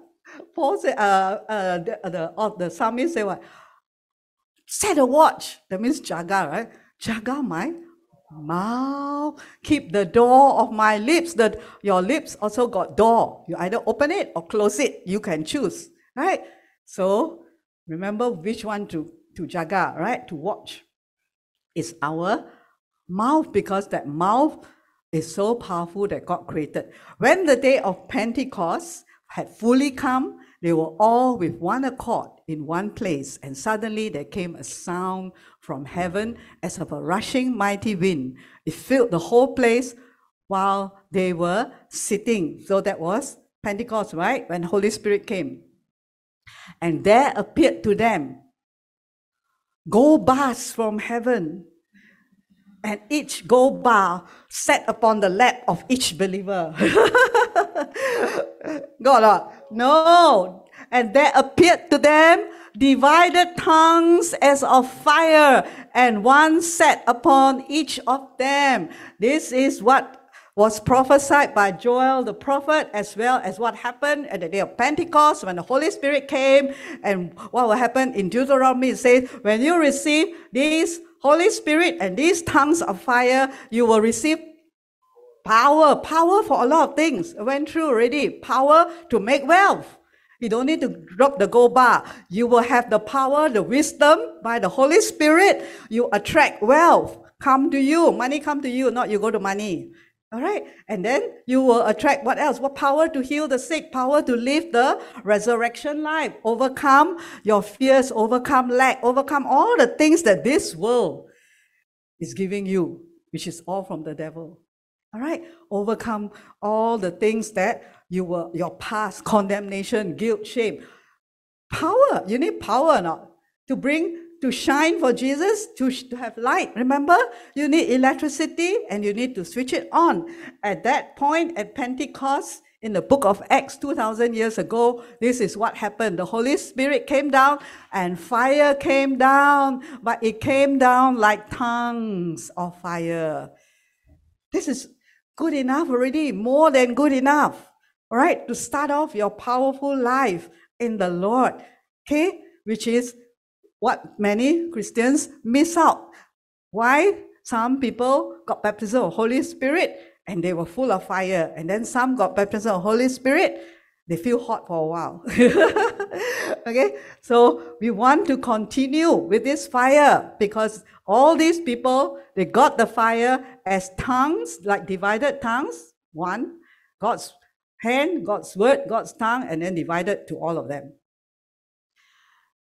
Paul say, uh, uh, the, the, uh, the psalmist say what? Set a watch. That means jaga, right? Jaga my mouth. Keep the door of my lips. That your lips also got door. You either open it or close it. You can choose, right? So remember which one to, to jaga, right? To watch. It's our mouth because that mouth is so powerful that God created. When the day of Pentecost had fully come, they were all with one accord in one place, and suddenly there came a sound from heaven as of a rushing mighty wind. It filled the whole place while they were sitting. So that was Pentecost, right? When Holy Spirit came. And there appeared to them gold bars from heaven. And each gold bar sat upon the lap of each believer. God, uh, no, and there appeared to them divided tongues as of fire, and one sat upon each of them. This is what was prophesied by Joel the prophet, as well as what happened at the day of Pentecost when the Holy Spirit came, and what will happen in Deuteronomy. It says, When you receive these Holy Spirit and these tongues of fire, you will receive power, power for a lot of things. I went through already. Power to make wealth you don't need to drop the gold bar. You will have the power, the wisdom by the Holy Spirit. You attract wealth. Come to you. Money come to you, not you go to money. All right. And then you will attract what else? What power to heal the sick, power to live the resurrection life, overcome your fears, overcome lack, overcome all the things that this world is giving you, which is all from the devil. All right. Overcome all the things that you were your past condemnation, guilt, shame. Power. You need power not to bring to shine for Jesus, to, to have light. Remember, you need electricity and you need to switch it on. At that point, at Pentecost, in the book of Acts 2000 years ago, this is what happened. The Holy Spirit came down and fire came down, but it came down like tongues of fire. This is good enough already, more than good enough, all right, to start off your powerful life in the Lord, okay, which is what many Christians miss out. Why? Some people got baptism of Holy Spirit and they were full of fire. And then some got baptism of Holy Spirit. They feel hot for a while. okay, so we want to continue with this fire because all these people they got the fire as tongues, like divided tongues. One, God's hand, God's word, God's tongue, and then divided to all of them.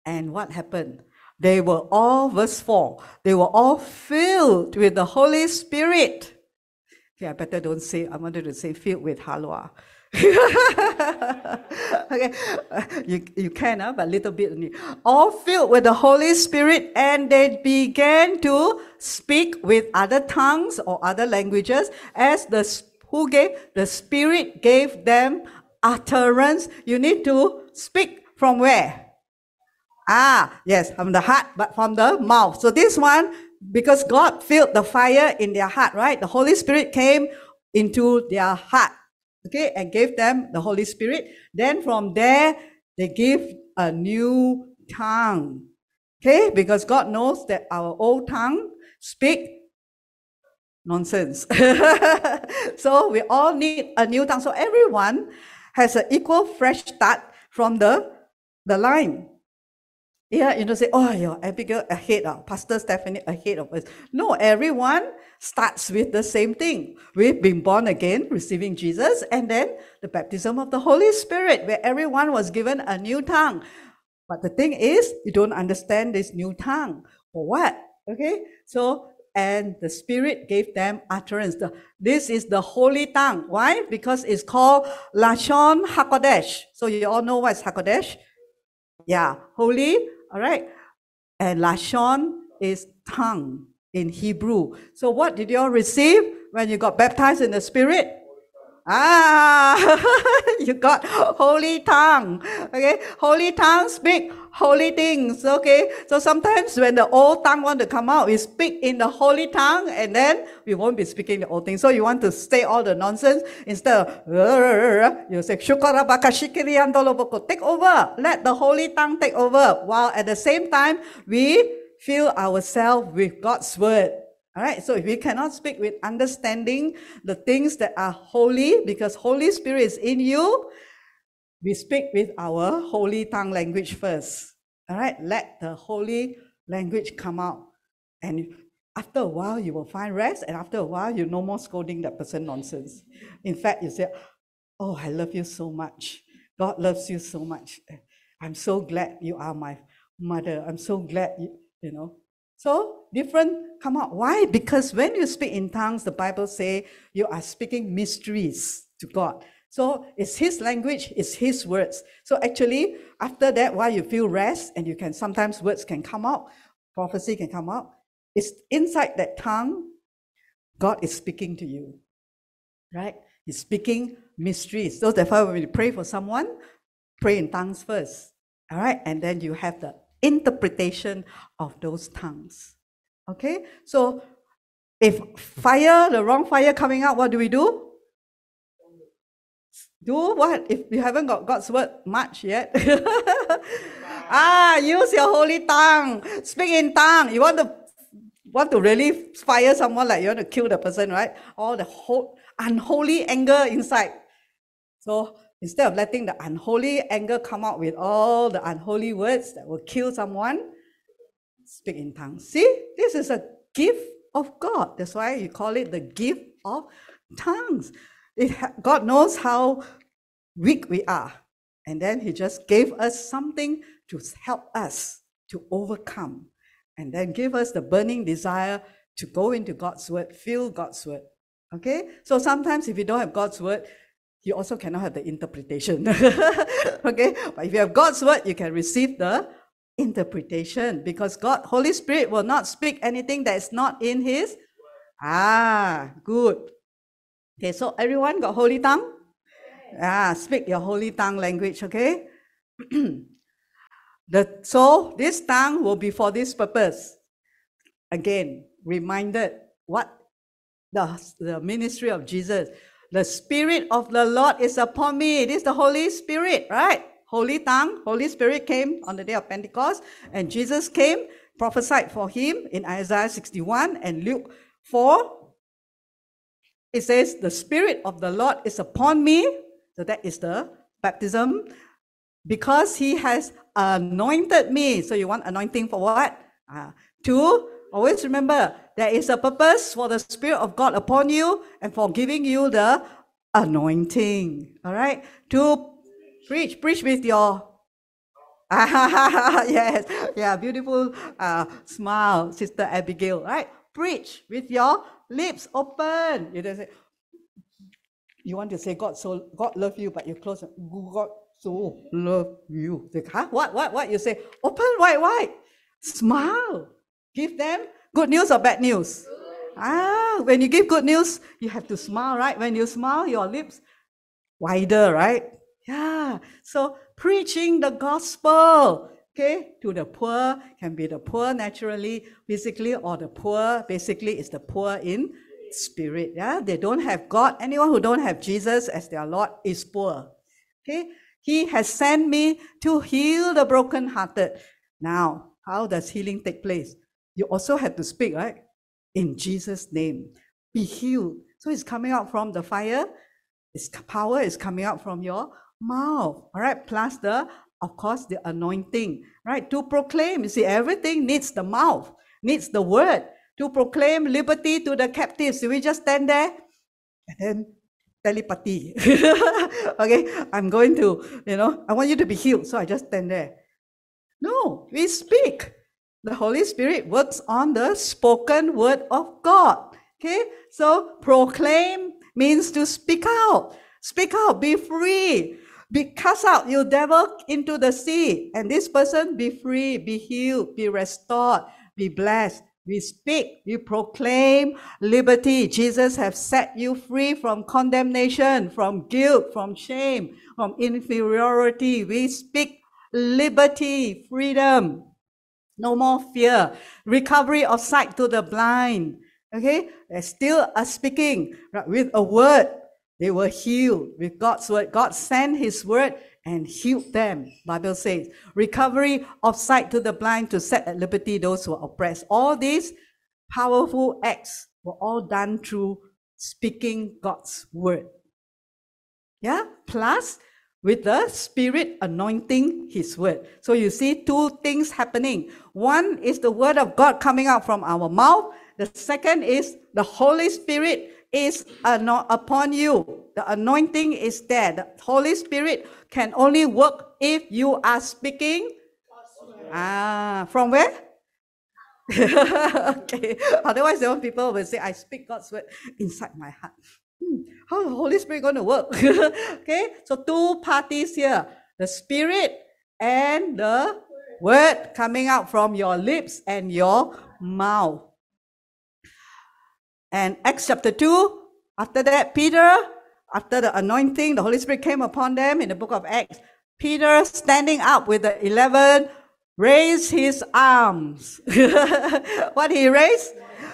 And what happened? They were all, verse 4, they were all filled with the Holy Spirit. Okay, I better don't say, I wanted to say filled with halwa. okay, you, you can, uh, but a little bit only. All filled with the Holy Spirit, and they began to speak with other tongues or other languages as the who gave the Spirit gave them utterance. You need to speak from where? Ah, yes, from the heart, but from the mouth. So this one, because God filled the fire in their heart, right? The Holy Spirit came into their heart, okay, and gave them the Holy Spirit. Then from there, they give a new tongue, okay, because God knows that our old tongue speak nonsense. so we all need a new tongue. So everyone has an equal fresh start from the the line. Yeah, you know, say, oh, your Abigail ahead, uh, Pastor Stephanie ahead of us. No, everyone starts with the same thing. We've been born again, receiving Jesus, and then the baptism of the Holy Spirit, where everyone was given a new tongue. But the thing is, you don't understand this new tongue. For what? Okay? So, and the Spirit gave them utterance. The, this is the holy tongue. Why? Because it's called Lashon HaKodesh. So you all know what's HaKodesh? Yeah, holy all right. And Lashon is tongue in Hebrew. So what did you all receive when you got baptized in the Spirit? Ah, you got holy tongue. Okay, holy tongue speak holy things. Okay, so sometimes when the old tongue want to come out, we speak in the holy tongue, and then we won't be speaking the old things. So you want to say all the nonsense instead of you say take over. Let the holy tongue take over. While at the same time we fill ourselves with God's word. All right, so if we cannot speak with understanding the things that are holy, because Holy Spirit is in you, we speak with our holy tongue language first. All right, let the holy language come out. And after a while, you will find rest, and after a while, you no more scolding that person nonsense. In fact, you say, Oh, I love you so much. God loves you so much. I'm so glad you are my mother. I'm so glad you, you know. So different come out. Why? Because when you speak in tongues, the Bible say you are speaking mysteries to God. So it's his language, it's his words. So actually, after that, while you feel rest and you can sometimes words can come out, prophecy can come out, it's inside that tongue, God is speaking to you. Right? He's speaking mysteries. So therefore, when you pray for someone, pray in tongues first. All right, and then you have the interpretation of those tongues. Okay, so if fire, the wrong fire coming out, what do we do? Do what? If you haven't got God's word much yet. ah, use your holy tongue. Speak in tongue. You want to want to really fire someone like you want to kill the person, right? All the whole unholy anger inside. So Instead of letting the unholy anger come out with all the unholy words that will kill someone, speak in tongues. See, this is a gift of God. That's why you call it the gift of tongues. It, God knows how weak we are. And then He just gave us something to help us to overcome. And then give us the burning desire to go into God's word, feel God's word. Okay? So sometimes if you don't have God's word, you also cannot have the interpretation. okay? But if you have God's word, you can receive the interpretation because God, Holy Spirit will not speak anything that is not in His. Ah, good. Okay, so everyone got holy tongue? Ah, speak your holy tongue language, okay? the, so this tongue will be for this purpose. Again, reminded what the, the ministry of Jesus. The Spirit of the Lord is upon me. It is the Holy Spirit, right? Holy tongue, Holy Spirit came on the day of Pentecost, and Jesus came, prophesied for him in Isaiah 61 and Luke 4. It says, The Spirit of the Lord is upon me. So that is the baptism. Because he has anointed me. So you want anointing for what? Uh, to always remember there is a purpose for the Spirit of God upon you and for giving you the anointing. All right? To preach, preach with your yes, yeah, beautiful uh, smile, Sister Abigail, right? Preach with your lips open. You don't say, you want to say God so God love you, but you close God so love you. Say, huh? What? What? What? You say, open wide, wide. Smile. Give them good news or bad news? Ah, when you give good news, you have to smile, right? When you smile, your lips wider, right? Yeah. So preaching the gospel, okay, to the poor can be the poor naturally, physically, or the poor basically is the poor in spirit. Yeah, they don't have God. Anyone who don't have Jesus as their Lord is poor. Okay, He has sent me to heal the brokenhearted. Now, how does healing take place? You also have to speak, right? In Jesus' name, be healed. So it's coming out from the fire. Its power is coming out from your mouth. All right, plus the of course the anointing, right? To proclaim. You see, everything needs the mouth, needs the word to proclaim liberty to the captives. Do we just stand there? And then telepathy. okay, I'm going to, you know, I want you to be healed. So I just stand there. No, we speak. The Holy Spirit works on the spoken word of God. Okay, so proclaim means to speak out. Speak out, be free. Be cast out, you devil, into the sea. And this person be free, be healed, be restored, be blessed. We speak, we proclaim liberty. Jesus has set you free from condemnation, from guilt, from shame, from inferiority. We speak liberty, freedom, no more fear, recovery of sight to the blind. Okay, they still are speaking right? with a word. They were healed with God's word. God sent His word and healed them. Bible says, recovery of sight to the blind to set at liberty those who are oppressed. All these powerful acts were all done through speaking God's word. Yeah, plus with the Spirit anointing His word. So you see two things happening. One is the word of God coming out from our mouth. The second is the Holy Spirit is upon you. The anointing is there. The Holy Spirit can only work if you are speaking. Ah, from where? okay. Otherwise, the people will say, I speak God's word inside my heart. Hmm. How the Holy Spirit going to work? okay. So two parties here. The Spirit and the word coming out from your lips and your mouth. And Acts chapter 2, after that, Peter, after the anointing, the Holy Spirit came upon them in the book of Acts. Peter, standing up with the 11, raised his arms. what he raised?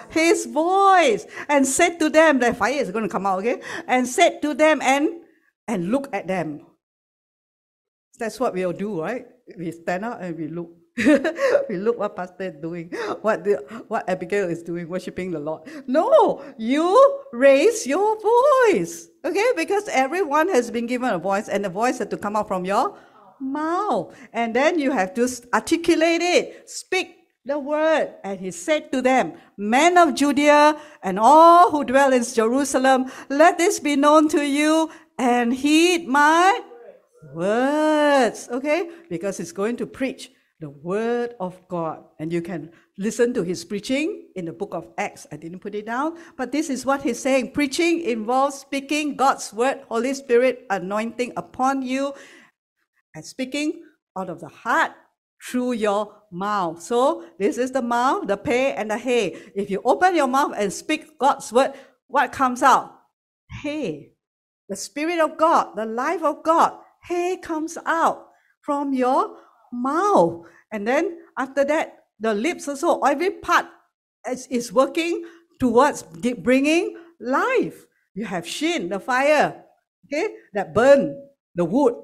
His voice and said to them, the fire is going to come out, okay? And said to them and and look at them. That's what we'll do, right? We stand up and we look. we look what pastor is doing, what the, what Abigail is doing, worshiping the Lord. No, you raise your voice, okay? Because everyone has been given a voice, and the voice has to come out from your mouth, and then you have to articulate it, speak the word. And he said to them, Men of Judea and all who dwell in Jerusalem, let this be known to you, and heed my words, okay? Because he's going to preach the Word of God. And you can listen to his preaching in the book of Acts. I didn't put it down, but this is what he's saying. Preaching involves speaking God's Word, Holy Spirit anointing upon you, and speaking out of the heart through your mouth. So this is the mouth, the pay, and the hay. If you open your mouth and speak God's word, what comes out? Hey, the Spirit of God, the life of God, hay comes out from your mouth. And then after that, the lips also, every part is, is working towards bringing life. You have shin, the fire, okay, that burn the wood,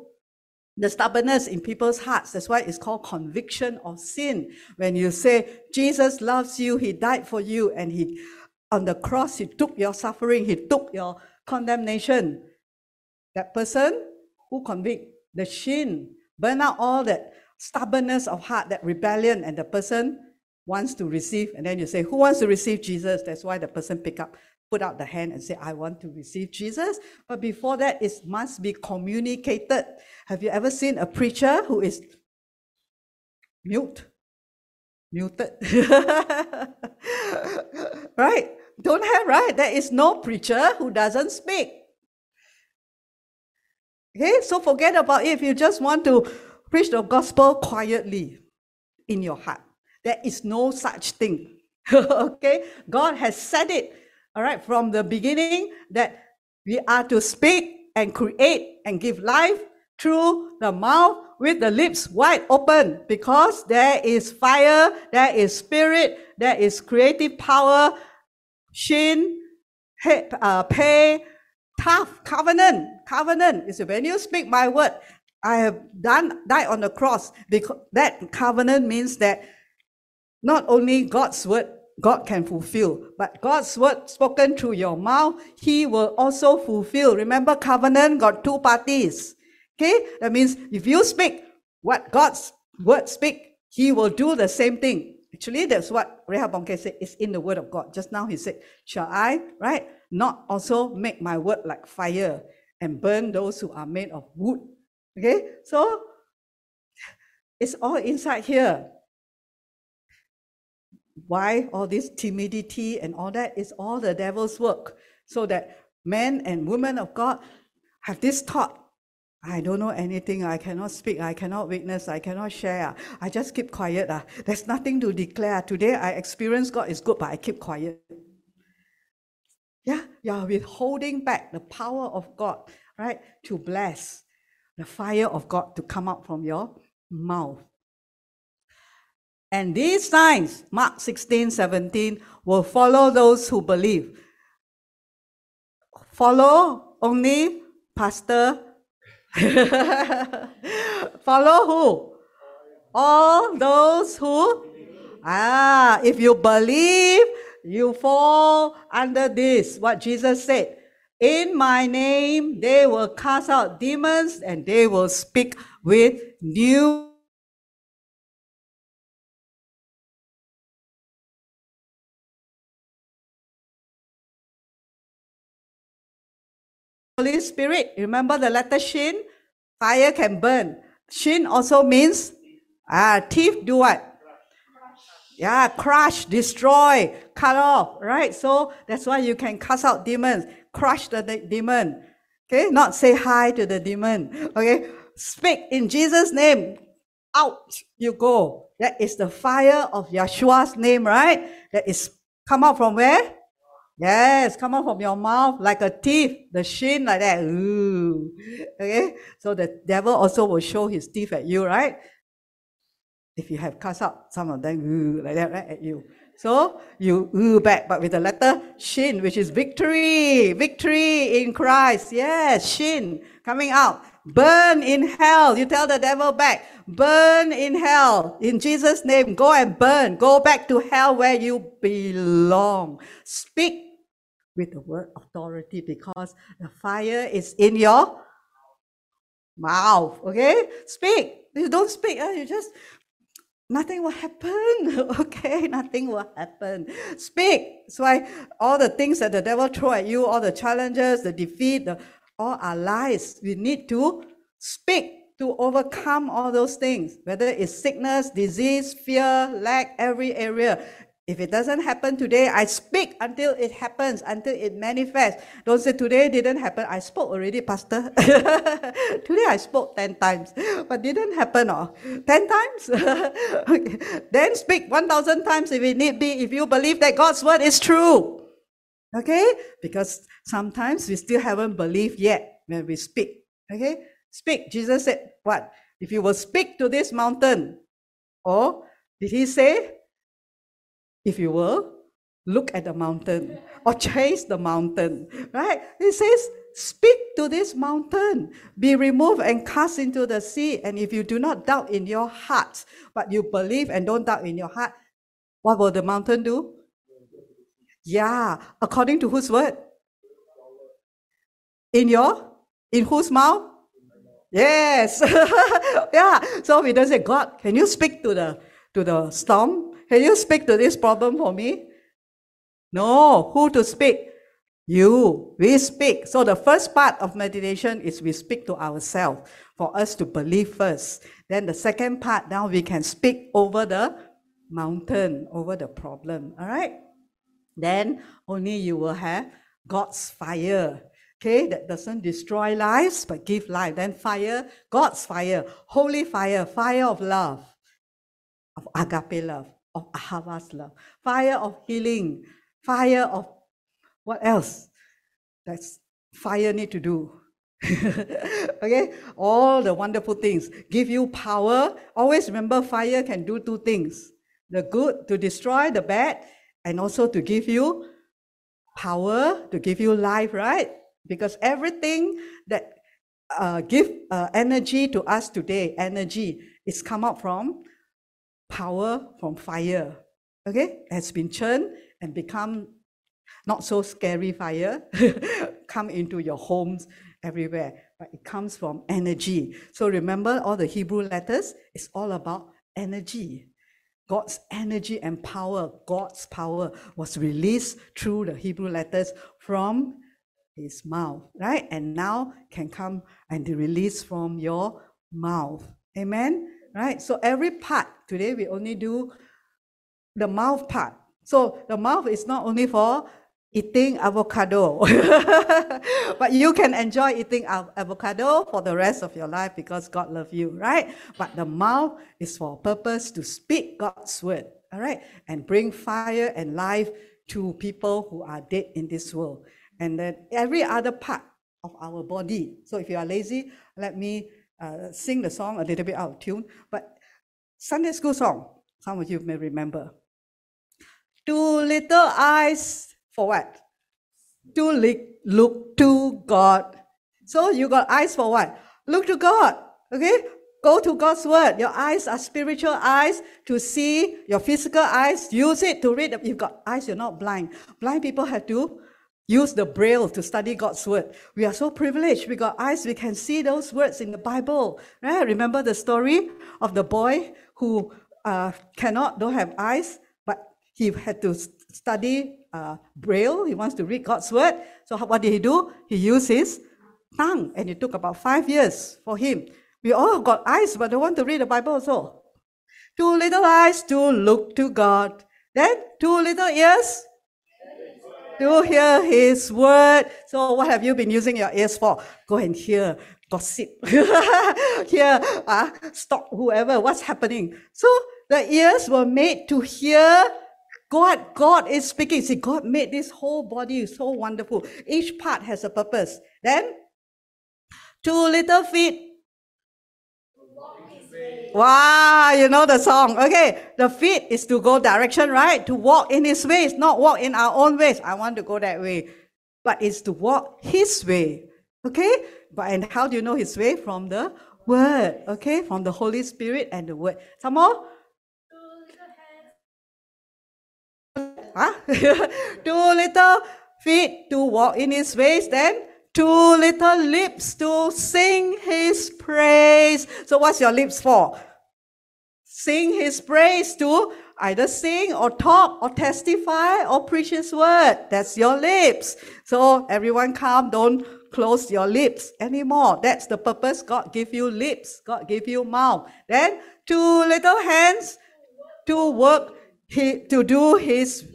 the stubbornness in people's hearts. That's why it's called conviction of sin. When you say, Jesus loves you, He died for you, and He, on the cross, He took your suffering, He took your condemnation. That person who convict the shin, burn out all that stubbornness of heart, that rebellion, and the person wants to receive. And then you say, Who wants to receive Jesus? That's why the person pick up put out the hand and say, I want to receive Jesus. But before that, it must be communicated. Have you ever seen a preacher who is mute? Muted. right? Don't have, right? There is no preacher who doesn't speak. Okay, so forget about it. If you just want to preach the gospel quietly in your heart, there is no such thing. okay, God has said it all right, from the beginning that we are to speak and create and give life through the mouth with the lips wide open because there is fire, there is spirit, there is creative power, shin, he, uh, pay, tough, covenant. Covenant is when you speak my word, I have done died on the cross because that covenant means that not only God's word God can fulfill. But God's word spoken through your mouth, He will also fulfill. Remember, covenant got two parties. Okay? That means if you speak what God's word speak, He will do the same thing. Actually, that's what Rehoboam said. It's in the word of God. Just now he said, Shall I, right, not also make my word like fire and burn those who are made of wood? Okay? So it's all inside here why all this timidity and all that is all the devil's work. So that men and women of God have this thought I don't know anything. I cannot speak. I cannot witness. I cannot share. I just keep quiet. Uh. There's nothing to declare. Today I experience God is good, but I keep quiet. Yeah, you're withholding back the power of God, right? To bless the fire of God to come out from your mouth. And these signs, Mark 16, 17, will follow those who believe. Follow only Pastor. follow who? All those who? Ah, if you believe, you fall under this. What Jesus said. In my name, they will cast out demons and they will speak with new Holy Spirit. Remember the letter Shin? Fire can burn. Shin also means ah, teeth do what? Yeah, crush, destroy, cut off, right? So that's why you can cast out demons, crush the de- demon. Okay, not say hi to the demon. Okay, speak in Jesus' name. Out you go. That is the fire of Yeshua's name, right? That is come out from where? Yes, come out from your mouth like a teeth, the shin like that. Ooh. Okay, so the devil also will show his teeth at you, right? If you have cast out some of them, ooh, like that, right, at you. So you ooh back, but with the letter shin, which is victory, victory in Christ. Yes, shin coming out. Burn in hell. You tell the devil back, burn in hell. In Jesus' name, go and burn. Go back to hell where you belong. Speak with the word authority because the fire is in your mouth. Okay? Speak. You don't speak, uh, you just nothing will happen. Okay, nothing will happen. Speak. That's why all the things that the devil throw at you, all the challenges, the defeat, the, all our lies. We need to speak to overcome all those things, whether it's sickness, disease, fear, lack, every area. If it doesn't happen today, I speak until it happens, until it manifests. Don't say today didn't happen. I spoke already, Pastor. today I spoke 10 times, but didn't happen. Oh. 10 times? Then speak 1,000 times if it need be, if you believe that God's word is true. Okay? Because sometimes we still haven't believed yet when we speak. Okay? Speak. Jesus said, What? If you will speak to this mountain, or did he say, if you will, look at the mountain or chase the mountain, right? He says, Speak to this mountain, be removed and cast into the sea. And if you do not doubt in your heart, but you believe and don't doubt in your heart, what will the mountain do? Yeah, according to whose word? In your? In whose mouth? Yes. yeah. So we don't say, God, can you speak to the to the storm? Can you speak to this problem for me? No. Who to speak? You. We speak. So the first part of meditation is we speak to ourselves for us to believe first. Then the second part, now we can speak over the mountain, over the problem. All right? Then only you will have God's fire. Okay, that doesn't destroy lives but give life. Then fire, God's fire, holy fire, fire of love, of agape love of Ahava's love, fire of healing, fire of what else? That's fire need to do. okay, all the wonderful things give you power. Always remember, fire can do two things: the good to destroy the bad, and also to give you power to give you life. Right? Because everything that uh, give uh, energy to us today, energy is come out from power from fire, okay, has been churned and become not so scary fire, come into your homes everywhere. But it comes from energy. So remember all the Hebrew letters, it's all about energy. God's energy and power, God's power was released through the Hebrew letters from his mouth, right? And now can come and be released from your mouth. Amen right? So every part, today we only do the mouth part. So the mouth is not only for eating avocado, but you can enjoy eating avocado for the rest of your life because God loves you, right? But the mouth is for purpose to speak God's word, all right? And bring fire and life to people who are dead in this world. And then every other part of our body. So if you are lazy, let me uh, sing the song a little bit out of tune, but Sunday school song, some of you may remember. Two little eyes for what? To look to God. So you got eyes for what? Look to God. Okay? Go to God's word. Your eyes are spiritual eyes to see. Your physical eyes, use it to read. You've got eyes, you're not blind. Blind people have to use the braille to study God's word. We are so privileged. We got eyes, we can see those words in the Bible. Right? Remember the story of the boy who uh, cannot, don't have eyes, but he had to study uh, braille. He wants to read God's word. So what did he do? He used his tongue, and it took about five years for him. We all got eyes, but don't want to read the Bible also. Two little eyes to look to God. Then two little ears to hear his word. So what have you been using your ears for? Go and hear gossip. hear, uh, stop whoever, what's happening. So the ears were made to hear God. God is speaking. See, God made this whole body so wonderful. Each part has a purpose. Then, two little feet Wow, you know the song. Okay, the feet is to go direction, right? To walk in his ways, not walk in our own ways. I want to go that way. But it's to walk his way. Okay? But and how do you know his way? From the word. Okay? From the Holy Spirit and the word. Some more? Huh? Two little feet to walk in his ways, then two little lips to sing his praise. So what's your lips for? Sing his praise to either sing or talk or testify or preach his word. That's your lips. So everyone calm, don't close your lips anymore. That's the purpose. God give you lips. God give you mouth. Then two little hands to work he, to do his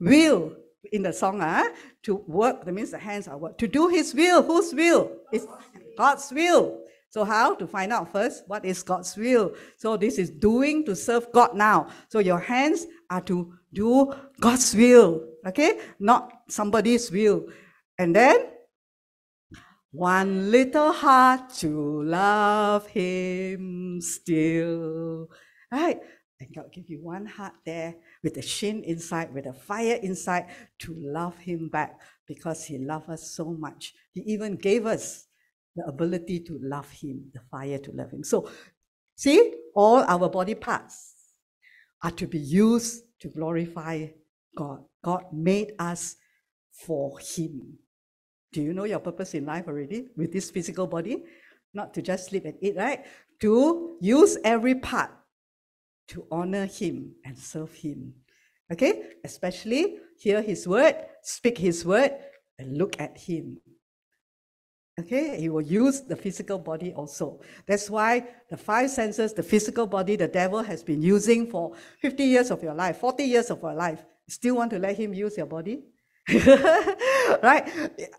will in the song, uh, to work, that means the hands are work. To do his will, whose will? It's God's will. So how to find out first what is God's will? So this is doing to serve God now. So your hands are to do God's will, okay? Not somebody's will. And then one little heart to love him still. Right? And God give you one heart there with a shin inside, with a fire inside to love him back because he loved us so much. He even gave us the ability to love him, the fire to love him. So see, all our body parts are to be used to glorify God. God made us for him. Do you know your purpose in life already with this physical body? Not to just sleep and eat, right? To use every part to honor Him and serve Him. Okay? Especially hear His word, speak His word, and look at Him. Okay? He will use the physical body also. That's why the five senses, the physical body, the devil has been using for 50 years of your life, 40 years of your life. Still want to let him use your body? right?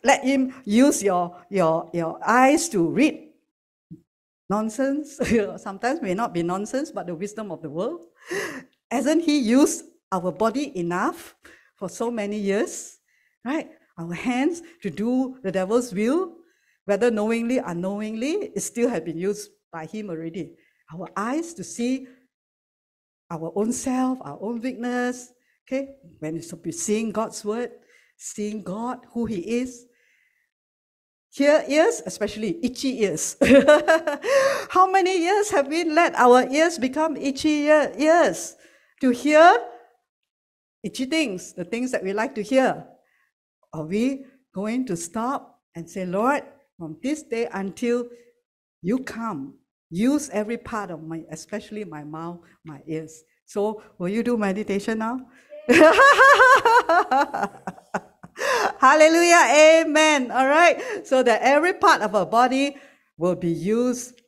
Let him use your, your, your eyes to read nonsense. Sometimes may not be nonsense, but the wisdom of the world. Hasn't he used our body enough for so many years? Right? Our hands to do the devil's will, whether knowingly or unknowingly, it still has been used by him already. Our eyes to see our own self, our own weakness. Okay, when it's seeing God's word, seeing God, who He is. Here ears, especially itchy ears. How many years have we let our ears become itchy ears to hear itchy things, the things that we like to hear? Are we going to stop and say, Lord, from this day until you come, use every part of my, especially my mouth, my ears. So, will you do meditation now? Hallelujah. Amen. All right. So that every part of our body will be used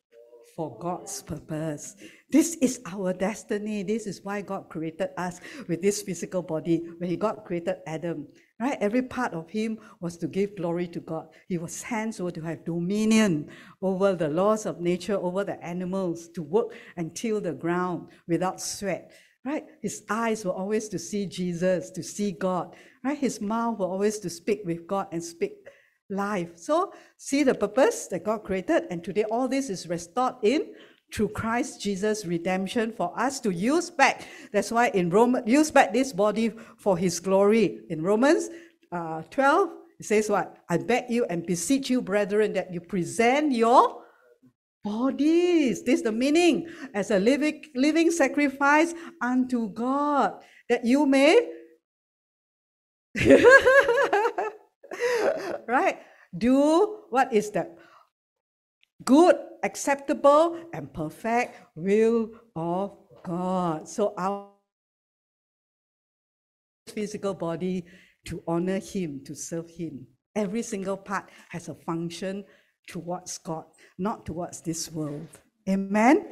for God's purpose. This is our destiny. This is why God created us with this physical body. When He God created Adam, right? Every part of him was to give glory to God. He was hands were to have dominion over the laws of nature, over the animals, to work and till the ground without sweat. Right? His eyes were always to see Jesus, to see God. Right? His mouth were always to speak with God and speak life. So see the purpose that God created, and today all this is restored in through Christ Jesus redemption for us to use back. That's why in Romans, use back this body for his glory. In Romans uh, 12, it says what? I beg you and beseech you, brethren, that you present your bodies. This is the meaning as a living, living sacrifice unto God, that you may, right, do what is that? Good, acceptable, and perfect will of God. So our physical body to honor Him, to serve Him. Every single part has a function towards God, not towards this world. Amen.